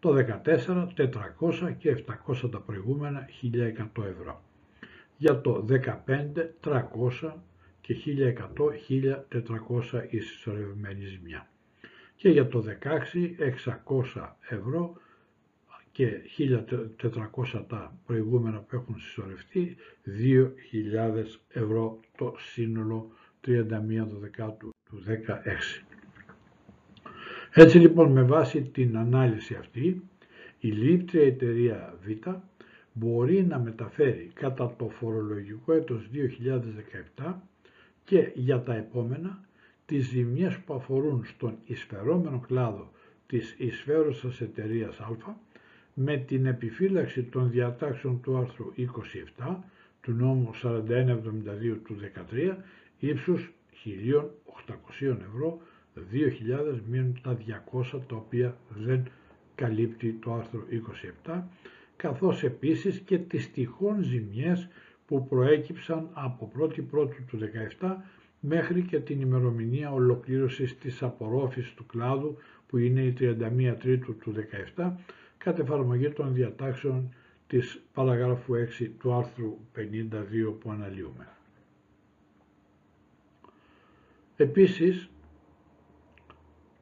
Το 14 400 και 700 τα προηγούμενα 1100 ευρώ. Για το 15 300 και 1100 1400 η συσσωρευμένη ζημιά. Και για το 16 600 ευρώ και 1.400 τα προηγούμενα που έχουν συσσωρευτεί, 2.000 ευρώ το σύνολο 31 Δεκάτου του 16. Έτσι λοιπόν με βάση την ανάλυση αυτή, η λήπτρια εταιρεία Β μπορεί να μεταφέρει κατά το φορολογικό έτος 2017 και για τα επόμενα τις ζημιές που αφορούν στον εισφερόμενο κλάδο της εισφέρουσας εταιρείας Α με την επιφύλαξη των διατάξεων του άρθρου 27 του νόμου 4172 του 13 ύψους 1.800 ευρώ 2.000 μείνουν τα 200 τα οποία δεν καλύπτει το άρθρο 27 καθώς επίσης και τις τυχόν ζημιές που προέκυψαν από 1η Πρώτου του 17 μέχρι και την ημερομηνία ολοκλήρωσης της απορρόφησης του κλάδου που είναι η 31 Τρίτου του 17 κατ' εφαρμογή των διατάξεων της παραγράφου 6 του άρθρου 52 που αναλύουμε. Επίσης,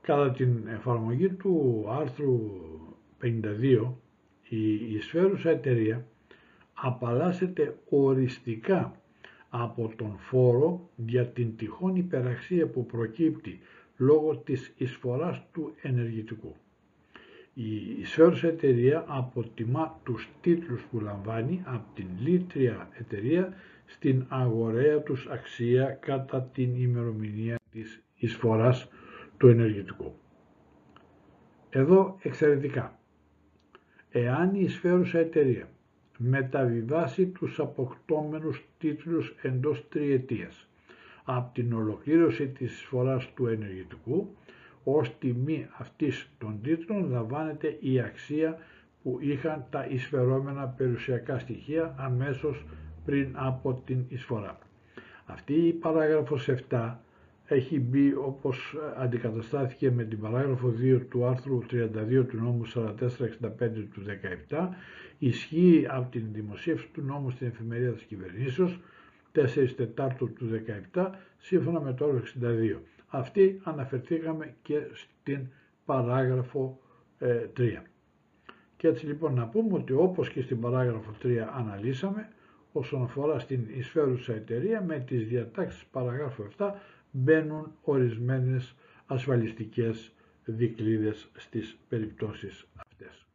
κατά την εφαρμογή του άρθρου 52, η εισφέρουσα εταιρεία απαλλάσσεται οριστικά από τον φόρο για την τυχόν υπεραξία που προκύπτει λόγω της εισφοράς του ενεργητικού. Η εισφέρουσα εταιρεία αποτιμά τους τίτλους που λαμβάνει από την λίτρια εταιρεία στην αγοραία τους αξία κατά την ημερομηνία της εισφοράς του ενεργητικού. Εδώ εξαιρετικά. Εάν η εισφέρουσα εταιρεία μεταβιβάσει τους αποκτώμενους τίτλους εντός τριετίας από την ολοκλήρωση της εισφοράς του ενεργητικού ως τιμή αυτής των τίτλων λαμβάνεται η αξία που είχαν τα εισφερόμενα περιουσιακά στοιχεία αμέσως πριν από την εισφορά. Αυτή η παράγραφος 7 έχει μπει όπως αντικαταστάθηκε με την παράγραφο 2 του άρθρου 32 του νόμου 4465 του 17 ισχύει από την δημοσίευση του νόμου στην εφημερίδα της κυβερνήσεως 4 Τετάρτου του 17 σύμφωνα με το όρο 62. Αυτή αναφερθήκαμε και στην παράγραφο 3. Ε, και έτσι λοιπόν να πούμε ότι όπως και στην παράγραφο 3 αναλύσαμε όσον αφορά στην εισφέρουσα εταιρεία με τις διατάξεις παραγράφου 7 μπαίνουν ορισμένες ασφαλιστικές δικλείδες στις περιπτώσεις αυτές.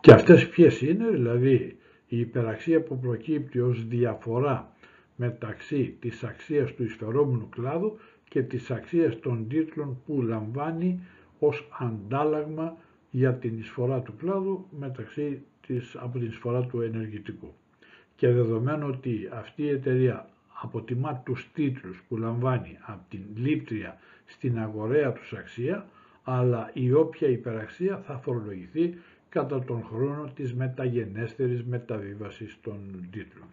Και αυτές ποιες είναι, δηλαδή η υπεραξία που προκύπτει ως διαφορά μεταξύ της αξίας του εισφερόμενου κλάδου και της αξίας των τίτλων που λαμβάνει ως αντάλλαγμα για την εισφορά του κλάδου μεταξύ της, από την εισφορά του ενεργητικού. Και δεδομένου ότι αυτή η εταιρεία αποτιμά τους τίτλους που λαμβάνει από την λήπτρια στην αγοραία τους αξία, αλλά η όποια υπεραξία θα φορολογηθεί κατά τον χρόνο της μεταγενέστερης μεταβίβασης των τίτλων.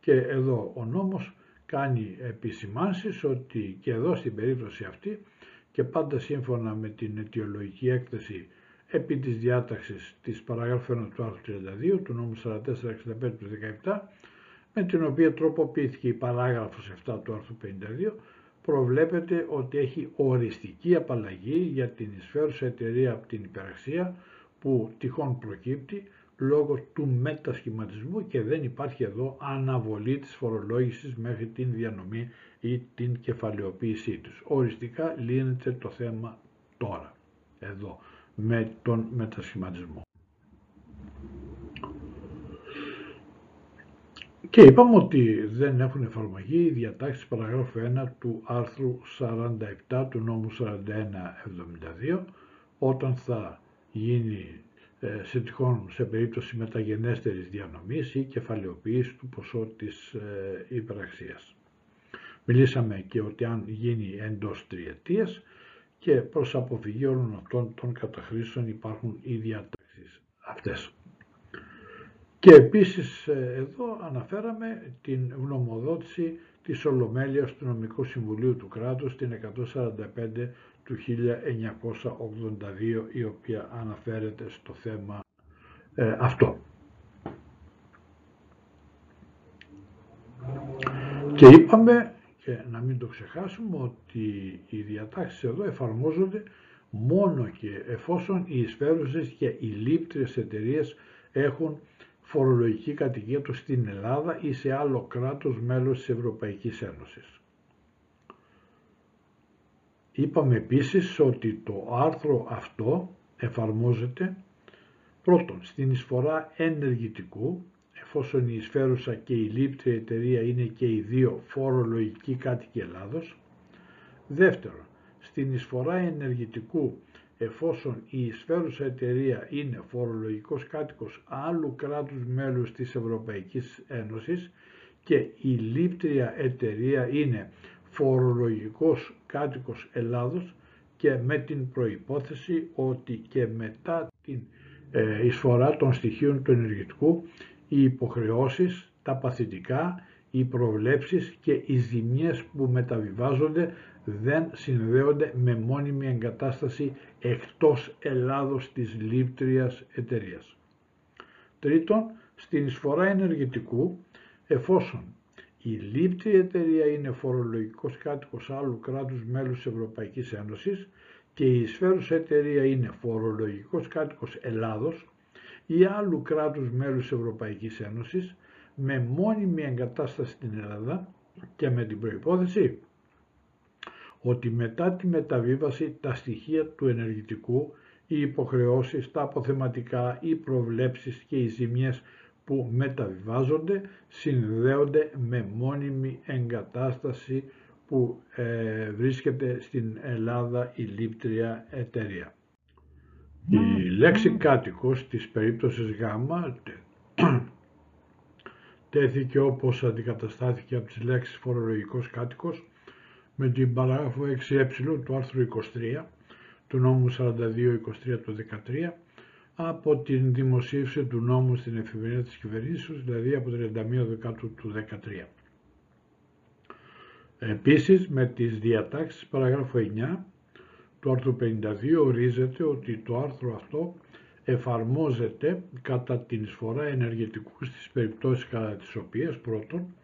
Και εδώ ο νόμος κάνει επισημάνσεις ότι και εδώ στην περίπτωση αυτή και πάντα σύμφωνα με την αιτιολογική έκθεση επί της διάταξης της παραγράφου 1 του άρθρου 32 του νόμου 4465 του 17 με την οποία τροποποιήθηκε η παράγραφος 7 του άρθρου 52 προβλέπεται ότι έχει οριστική απαλλαγή για την εισφέρουσα εταιρεία από την υπεραξία που τυχόν προκύπτει λόγω του μετασχηματισμού και δεν υπάρχει εδώ αναβολή της φορολόγησης μέχρι την διανομή ή την κεφαλαιοποίησή τους. Οριστικά λύνεται το θέμα τώρα, εδώ, με τον μετασχηματισμό. Και είπαμε ότι δεν έχουν εφαρμογή οι διατάξεις παραγράφου 1 του άρθρου 47 του νόμου 4172 όταν θα γίνει ε, σε τυχόν σε περίπτωση μεταγενέστερης διανομής ή κεφαλαιοποίησης του ποσό της ε, υπεραξίας. Μιλήσαμε και ότι αν γίνει εντός τριετίας και προς αποφυγή όλων αυτών των καταχρήσεων υπάρχουν οι διατάξεις αυτές. Και επίσης ε, εδώ αναφέραμε την γνωμοδότηση της Ολομέλειας του Νομικού Συμβουλίου του Κράτους την 145 του 1982 η οποία αναφέρεται στο θέμα ε, αυτό. Και είπαμε και να μην το ξεχάσουμε ότι οι διατάξεις εδώ εφαρμόζονται μόνο και εφόσον οι εισφέρουσες και οι λήπτριες εταιρείες έχουν φορολογική κατοικία τους στην Ελλάδα ή σε άλλο κράτος μέλος της Ευρωπαϊκής Ένωσης. Είπαμε επίσης ότι το άρθρο αυτό εφαρμόζεται πρώτον στην εισφορά ενεργητικού εφόσον η εισφέρουσα και η λήπτρια εταιρεία είναι και οι δύο φορολογικοί κάτοικοι Ελλάδος. Δεύτερον, στην εισφορά ενεργητικού εφόσον η εισφέρουσα εταιρεία είναι φορολογικός κάτοικος άλλου κράτους μέλους της Ευρωπαϊκής Ένωσης και η λήπτρια εταιρεία είναι φορολογικός κάτοικος Ελλάδος και με την προϋπόθεση ότι και μετά την ε, εισφορά των στοιχείων του ενεργητικού οι υποχρεώσεις, τα παθητικά, οι προβλέψεις και οι ζημιές που μεταβιβάζονται δεν συνδέονται με μόνιμη εγκατάσταση εκτός Ελλάδος της λήπτριας εταιρείας. Τρίτον, στην εισφορά ενεργητικού, εφόσον η λήπτη εταιρεία είναι φορολογικός κάτοικος άλλου κράτους μέλους της Ευρωπαϊκής Ένωσης και η εισφέρουσα εταιρεία είναι φορολογικός κάτοικος Ελλάδος, ή άλλου κράτους μέλους Ευρωπαϊκής Ένωσης με μόνιμη εγκατάσταση στην Ελλάδα και με την προϋπόθεση ότι μετά τη μεταβίβαση τα στοιχεία του ενεργητικού, οι υποχρεώσεις, τα αποθεματικά, οι προβλέψεις και οι ζημιές που μεταβιβάζονται συνδέονται με μόνιμη εγκατάσταση που ε, βρίσκεται στην Ελλάδα η λήπτρια εταιρεία. Η λέξη κάτοικος της περίπτωσης Γ τέθηκε όπως αντικαταστάθηκε από τις λέξεις φορολογικός κάτοικος με την παράγραφο 6ε του άρθρου 23 του νόμου 42-23 του 13 από την δημοσίευση του νόμου στην εφημερίδα της κυβερνήσεως, δηλαδή από 31 Δεκάτου του 13. Επίσης, με τις διατάξεις παραγράφου 9 του άρθρου 52 ορίζεται ότι το άρθρο αυτό εφαρμόζεται κατά την εισφορά ενεργητικού στις περιπτώσεις κατά τις οποίες πρώτον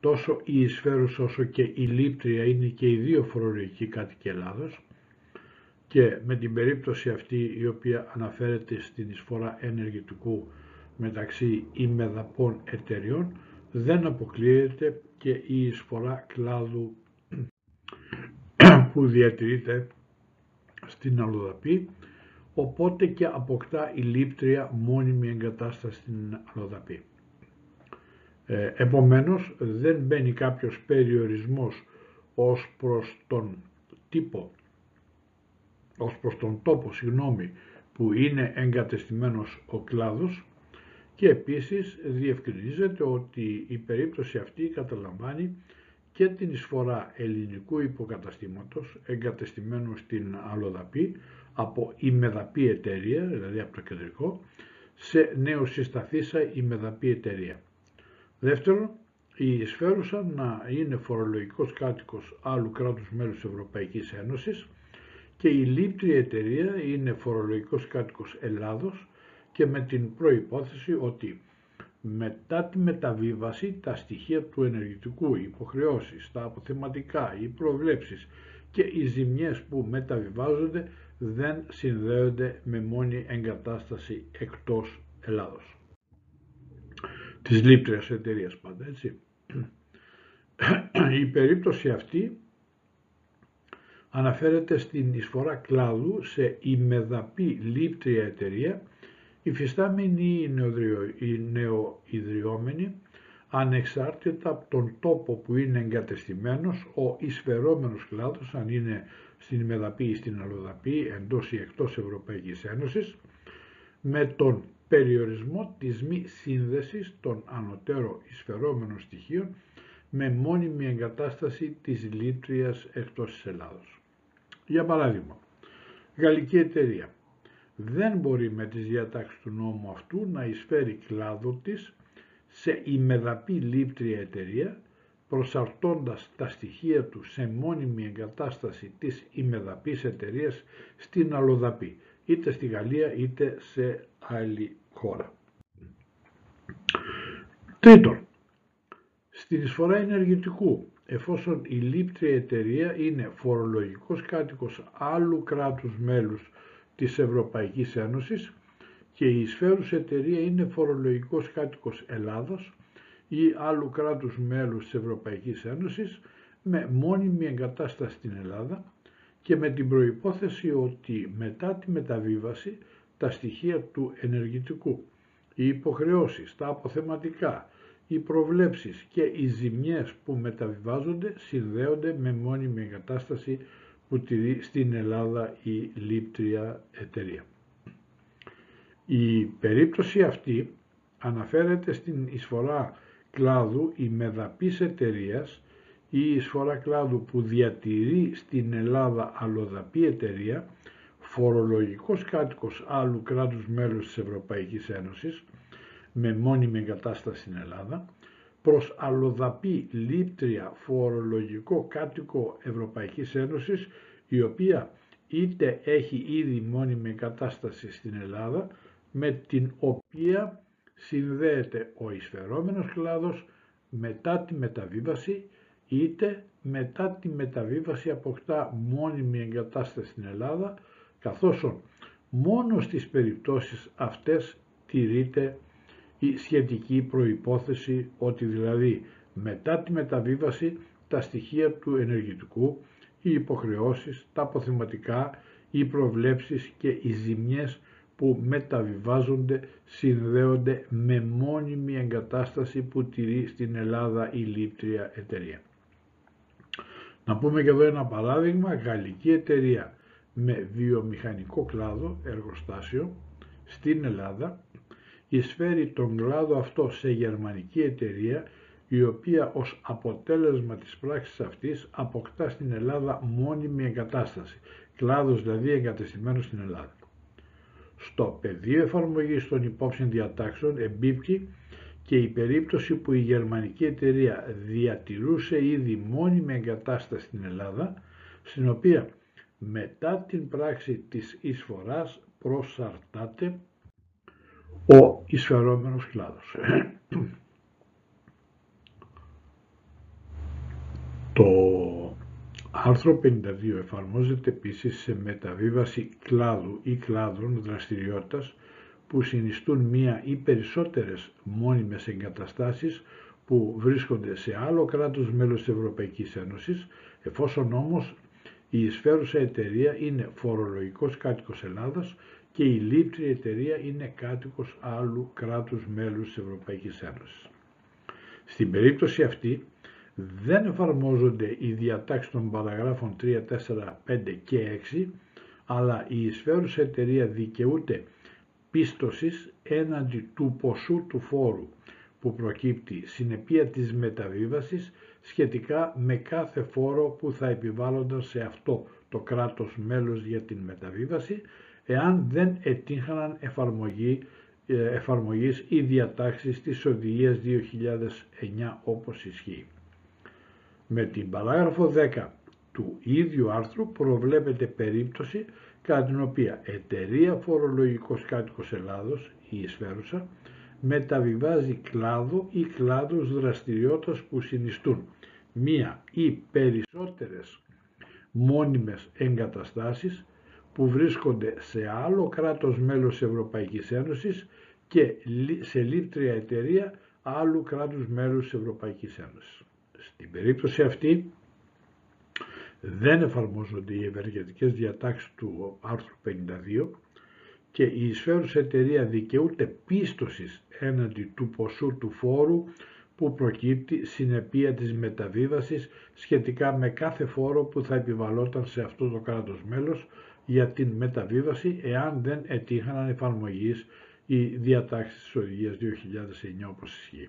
τόσο η εισφέρουσα όσο και η λήπτρια είναι και οι δύο φορολογικοί κάτοικοι Ελλάδος και με την περίπτωση αυτή η οποία αναφέρεται στην εισφορά ενεργητικού μεταξύ ημεδαπών εταιριών δεν αποκλείεται και η εισφορά κλάδου που διατηρείται στην αλλοδαπή οπότε και αποκτά η λήπτρια μόνιμη εγκατάσταση στην αλλοδαπή. Ε, επομένως δεν μπαίνει κάποιος περιορισμός ως προς τον τύπο, ως προς τον τόπο συγγνώμη, που είναι εγκατεστημένος ο κλάδος και επίσης διευκρινίζεται ότι η περίπτωση αυτή καταλαμβάνει και την εισφορά ελληνικού υποκαταστήματος εγκατεστημένου στην Αλοδαπή από ημεδαπή εταιρεία, δηλαδή από το κεντρικό, σε νεοσυσταθήσα ημεδαπή εταιρεία. Δεύτερον, η εισφέρουσα να είναι φορολογικός κάτοικος άλλου κράτους μέλους Ευρωπαϊκής Ένωσης και η λήπτρια εταιρεία είναι φορολογικός κάτοικος Ελλάδος και με την προϋπόθεση ότι μετά τη μεταβίβαση τα στοιχεία του ενεργητικού, οι υποχρεώσεις, τα αποθεματικά, οι προβλέψεις και οι ζημιές που μεταβιβάζονται δεν συνδέονται με μόνη εγκατάσταση εκτός Ελλάδος. Της λήπτριας εταιρείας πάντα, έτσι. Η περίπτωση αυτή αναφέρεται στην εισφορά κλάδου σε ημεδαπή λήπτρια εταιρεία υφιστάμενοι οι νεοειδριόμενοι ανεξάρτητα από τον τόπο που είναι εγκατεστημένος ο εισφερόμενος κλάδος, αν είναι στην ημεδαπή ή στην αλλοδαπή, εντός ή εκτός Ευρωπαϊκής Ένωσης, με τον περιορισμό της μη σύνδεσης των ανωτέρω εισφερόμενων στοιχείων με μόνιμη εγκατάσταση της λήτριας εκτός της Ελλάδος. Για παράδειγμα, γαλλική εταιρεία δεν μπορεί με τις διατάξεις του νόμου αυτού να εισφέρει κλάδο της σε ημεδαπή λήπτρια εταιρεία προσαρτώντας τα στοιχεία του σε μόνιμη εγκατάσταση της ημεδαπής εταιρείας στην αλλοδαπή, είτε στη Γαλλία είτε σε άλλη χώρα. Τρίτον, στην εισφορά ενεργητικού, εφόσον η λήπτρια εταιρεία είναι φορολογικός κάτοικος άλλου κράτους μέλους της Ευρωπαϊκής Ένωσης και η εισφέρουσα εταιρεία είναι φορολογικός κάτοικος Ελλάδος ή άλλου κράτους μέλους της Ευρωπαϊκής Ένωσης με μόνιμη εγκατάσταση στην Ελλάδα και με την προϋπόθεση ότι μετά τη μεταβίβαση τα στοιχεία του ενεργητικού, οι υποχρεώσεις, τα αποθεματικά, οι προβλέψεις και οι ζημιές που μεταβιβάζονται συνδέονται με μόνιμη εγκατάσταση που τηρεί στην Ελλάδα η λήπτρια εταιρεία. Η περίπτωση αυτή αναφέρεται στην εισφορά κλάδου η μεδαπής εταιρείας ή η εισφορά κλάδου που διατηρεί στην Ελλάδα αλλοδαπή εταιρεία, φορολογικός κάτοικος άλλου κράτους μέλους της Ευρωπαϊκής Ένωσης, με μόνιμη εγκατάσταση στην Ελλάδα, προς αλλοδαπή λήπτρια φορολογικό κάτοικο Ευρωπαϊκής Ένωσης η οποία είτε έχει ήδη μόνιμη κατάσταση στην Ελλάδα με την οποία συνδέεται ο εισφερόμενος κλάδος μετά τη μεταβίβαση είτε μετά τη μεταβίβαση αποκτά μόνιμη εγκατάσταση στην Ελλάδα καθώς μόνο στις περιπτώσεις αυτές τηρείται η σχετική προϋπόθεση ότι δηλαδή μετά τη μεταβίβαση τα στοιχεία του ενεργητικού, οι υποχρεώσεις, τα αποθεματικά, οι προβλέψεις και οι ζημιές που μεταβιβάζονται συνδέονται με μόνιμη εγκατάσταση που τηρεί στην Ελλάδα η λήπτρια εταιρεία. Να πούμε και εδώ ένα παράδειγμα, γαλλική εταιρεία με βιομηχανικό κλάδο, εργοστάσιο, στην Ελλάδα, εισφέρει τον κλάδο αυτό σε γερμανική εταιρεία η οποία ως αποτέλεσμα της πράξης αυτής αποκτά στην Ελλάδα μόνιμη εγκατάσταση, κλάδος δηλαδή εγκατεστημένος στην Ελλάδα. Στο πεδίο εφαρμογής των υπόψη διατάξεων εμπίπτει και η περίπτωση που η γερμανική εταιρεία διατηρούσε ήδη μόνιμη εγκατάσταση στην Ελλάδα, στην οποία μετά την πράξη της εισφοράς προσαρτάται ο εισφερόμενος κλάδος. Το άρθρο 52 εφαρμόζεται επίσης σε μεταβίβαση κλάδου ή κλάδων δραστηριότητας που συνιστούν μία ή περισσότερες μόνιμες εγκαταστάσεις που βρίσκονται σε άλλο κράτος μέλος της Ευρωπαϊκής Ένωσης, εφόσον όμως η εισφέρουσα εταιρεία είναι φορολογικός κάτοικος Ελλάδας και η λήπτρια εταιρεία είναι κάτοικος άλλου κράτους μέλους της Ευρωπαϊκής Ένωσης. Στην περίπτωση αυτή δεν εφαρμόζονται οι διατάξεις των παραγράφων 3, 4, 5 και 6, αλλά η εισφέρουσα εταιρεία δικαιούται πίστοσης έναντι του ποσού του φόρου που προκύπτει συνεπία της μεταβίβασης σχετικά με κάθε φόρο που θα επιβάλλονταν σε αυτό το κράτος μέλος για την μεταβίβαση εάν δεν ετύχαναν εφαρμογή, ε, εφαρμογής ή διατάξεις της Οδηγίας 2009 όπως ισχύει. Με την παράγραφο 10 του ίδιου άρθρου προβλέπεται περίπτωση κατά την οποία εταιρεία φορολογικός κάτοικος Ελλάδος, η εισφέρουσα, μεταβιβάζει κλάδο ή κλάδους δραστηριότητας που συνιστούν μία ή περισσότερες μόνιμες εγκαταστάσεις που βρίσκονται σε άλλο κράτος μέλος Ευρωπαϊκής Ένωσης και σε λήπτρια εταιρεία άλλου κράτους μέλους Ευρωπαϊκής Ένωσης. Στην περίπτωση αυτή δεν εφαρμόζονται οι ευεργετικές διατάξεις του άρθρου 52 και η εισφέρουσα εταιρεία δικαιούται πίστοσης έναντι του ποσού του φόρου που προκύπτει συνεπία της μεταβίβασης σχετικά με κάθε φόρο που θα επιβαλόταν σε αυτό το κράτος μέλος για την μεταβίβαση εάν δεν ετύχαναν εφαρμογής οι διατάξεις της Οδηγίας 2009 όπως ισχύει.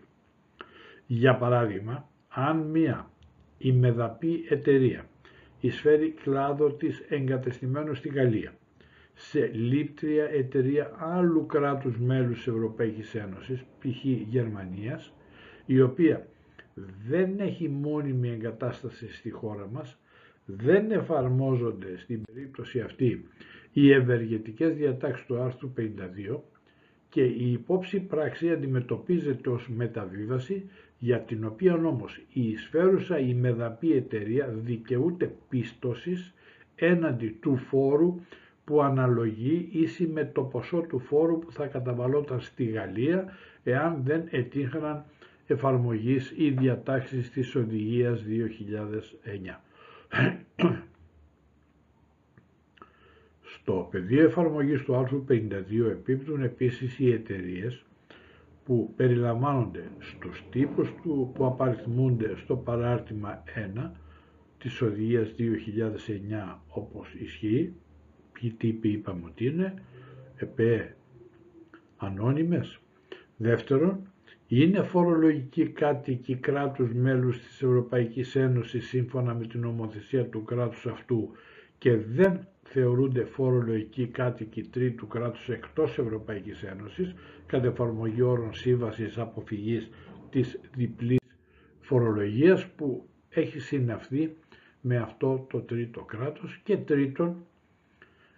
Για παράδειγμα, αν μία ημεδαπή εταιρεία εισφέρει κλάδο της εγκατεστημένο στη Γαλλία σε λήπτρια εταιρεία άλλου κράτους μέλους Ευρωπαϊκής Ένωσης, π.χ. Γερμανίας, η οποία δεν έχει μόνιμη εγκατάσταση στη χώρα μας, δεν εφαρμόζονται στην περίπτωση αυτή οι ευεργετικές διατάξεις του άρθρου 52 και η υπόψη πράξη αντιμετωπίζεται ως μεταβίβαση για την οποία όμως η εισφέρουσα η μεδαπή εταιρεία δικαιούται πίστοσης έναντι του φόρου που αναλογεί ίση με το ποσό του φόρου που θα καταβαλόταν στη Γαλλία εάν δεν ετύχαναν εφαρμογής ή διατάξεις της Οδηγίας 2009. Στο πεδίο εφαρμογής του άρθρου 52 επίπτουν επίσης οι εταιρείες που περιλαμβάνονται στους τύπους του που απαριθμούνται στο παράρτημα 1 της οδηγίας 2009 όπως ισχύει, ποιοι τύποι είπαμε ότι είναι, ΕΠΕ ανώνυμες. Δεύτερον, είναι φορολογικοί κάτοικοι κράτους μέλους της Ευρωπαϊκής Ένωσης σύμφωνα με την ομοθεσία του κράτους αυτού και δεν θεωρούνται φορολογικοί κάτοικοι τρίτου κράτους εκτός Ευρωπαϊκής Ένωσης κατά εφαρμογή όρων σύμβασης αποφυγής της διπλής φορολογίας που έχει συναυθεί με αυτό το τρίτο κράτος και τρίτον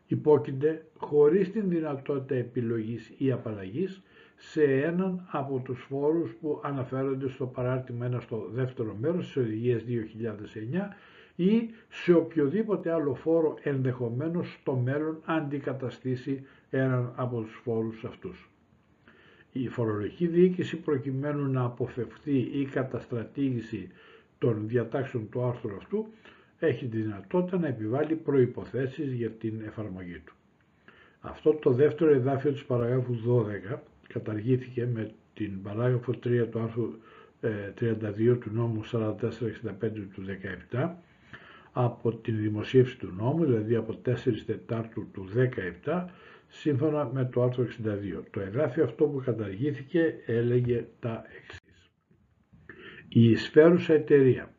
υπόκεινται χωρίς την δυνατότητα επιλογής ή απαλλαγής σε έναν από τους φόρους που αναφέρονται στο παράρτημα 1 στο δεύτερο μέρος της οδηγίας 2009 ή σε οποιοδήποτε άλλο φόρο ενδεχομένως στο μέλλον αντικαταστήσει έναν από τους φόρους αυτούς. Η φορολογική διοίκηση προκειμένου να αποφευθεί η καταστρατήγηση των διατάξεων του άρθρου αυτού έχει τη δυνατότητα να επιβάλλει προϋποθέσεις για την εφαρμογή του. Αυτό το δεύτερο εδάφιο της παραγράφου 12 καταργήθηκε με την παράγραφο 3 του άρθρου 32 ε, του νόμου 4465 του 17 από την δημοσίευση του νόμου, δηλαδή από 4 Τετάρτου του 17, σύμφωνα με το άρθρο 62. Το εδάφιο αυτό που καταργήθηκε έλεγε τα εξής. Η εισφέρουσα εταιρεία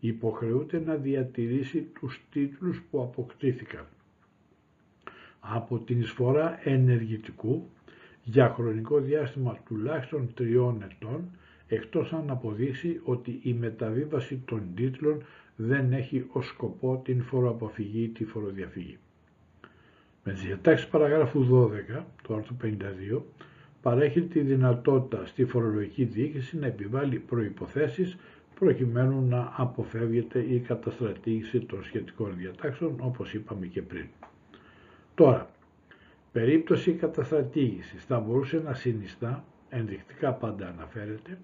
υποχρεούται να διατηρήσει τους τίτλους που αποκτήθηκαν από την εισφορά ενεργητικού για χρονικό διάστημα τουλάχιστον τριών ετών εκτός αν αποδείξει ότι η μεταβίβαση των τίτλων δεν έχει ως σκοπό την φοροαποφυγή ή τη φοροδιαφυγή. Με τις διατάξεις παραγράφου 12 του άρθρου 52 παρέχει τη δυνατότητα στη φορολογική διοίκηση να επιβάλλει προϋποθέσεις προκειμένου να αποφεύγεται η καταστρατήγηση των σχετικών διατάξεων όπως είπαμε και πριν. Τώρα, περίπτωση καταστρατήγησης θα μπορούσε να συνιστά, ενδεικτικά πάντα αναφέρεται,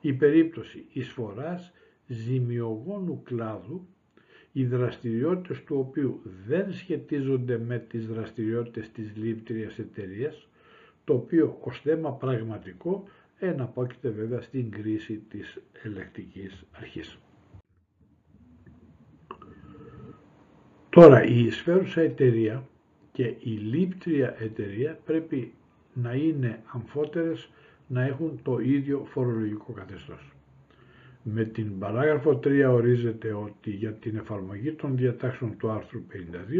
η περίπτωση εισφοράς ζημιογόνου κλάδου οι δραστηριότητες του οποίου δεν σχετίζονται με τις δραστηριότητες της λήπτριας εταιρείας, το οποίο ως θέμα πραγματικό εναπόκειται βέβαια στην κρίση της ελεκτικής αρχής. Τώρα η εισφέρουσα εταιρεία και η λήπτρια εταιρεία πρέπει να είναι αμφότερες να έχουν το ίδιο φορολογικό καθεστώς. Με την παράγραφο 3 ορίζεται ότι για την εφαρμογή των διατάξεων του άρθρου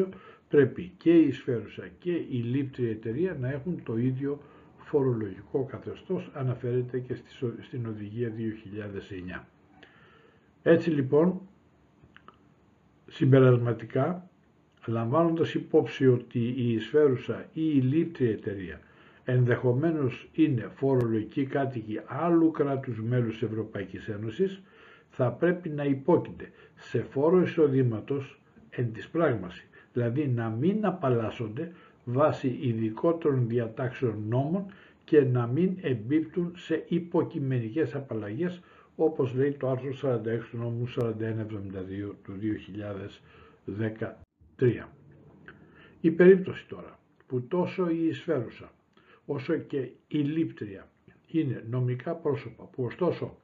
52 πρέπει και η σφαίρουσα και η λήπτρια εταιρεία να έχουν το ίδιο φορολογικό καθεστώς, αναφέρεται και στην Οδηγία 2009. Έτσι λοιπόν, συμπερασματικά, λαμβάνοντας υπόψη ότι η εισφέρουσα ή η λήπτρια εταιρεία ενδεχομένως είναι φορολογικοί κάτοικοι άλλου κράτους μέλους Ευρωπαϊκής Ένωσης, θα πρέπει να υπόκειται σε φόρο εισοδήματος εν της πράγμαση, δηλαδή να μην απαλλάσσονται βάσει ειδικότερων διατάξεων νόμων και να μην εμπίπτουν σε υποκειμενικές απαλλαγές όπως λέει το άρθρο 46 του νόμου 4172 του 2013. Η περίπτωση τώρα που τόσο η εισφέρουσα όσο και η λήπτρια είναι νομικά πρόσωπα που ωστόσο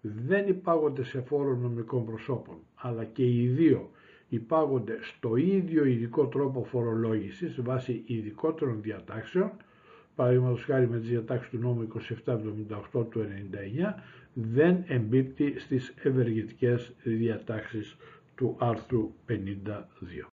δεν υπάγονται σε φόρο νομικών προσώπων αλλά και οι δύο υπάγονται στο ίδιο ειδικό τρόπο φορολόγησης βάσει ειδικότερων διατάξεων παραδείγματος χάρη με τις διατάξεις του νόμου 2778 του 99 δεν εμπίπτει στις ευεργετικές διατάξεις του άρθρου 52.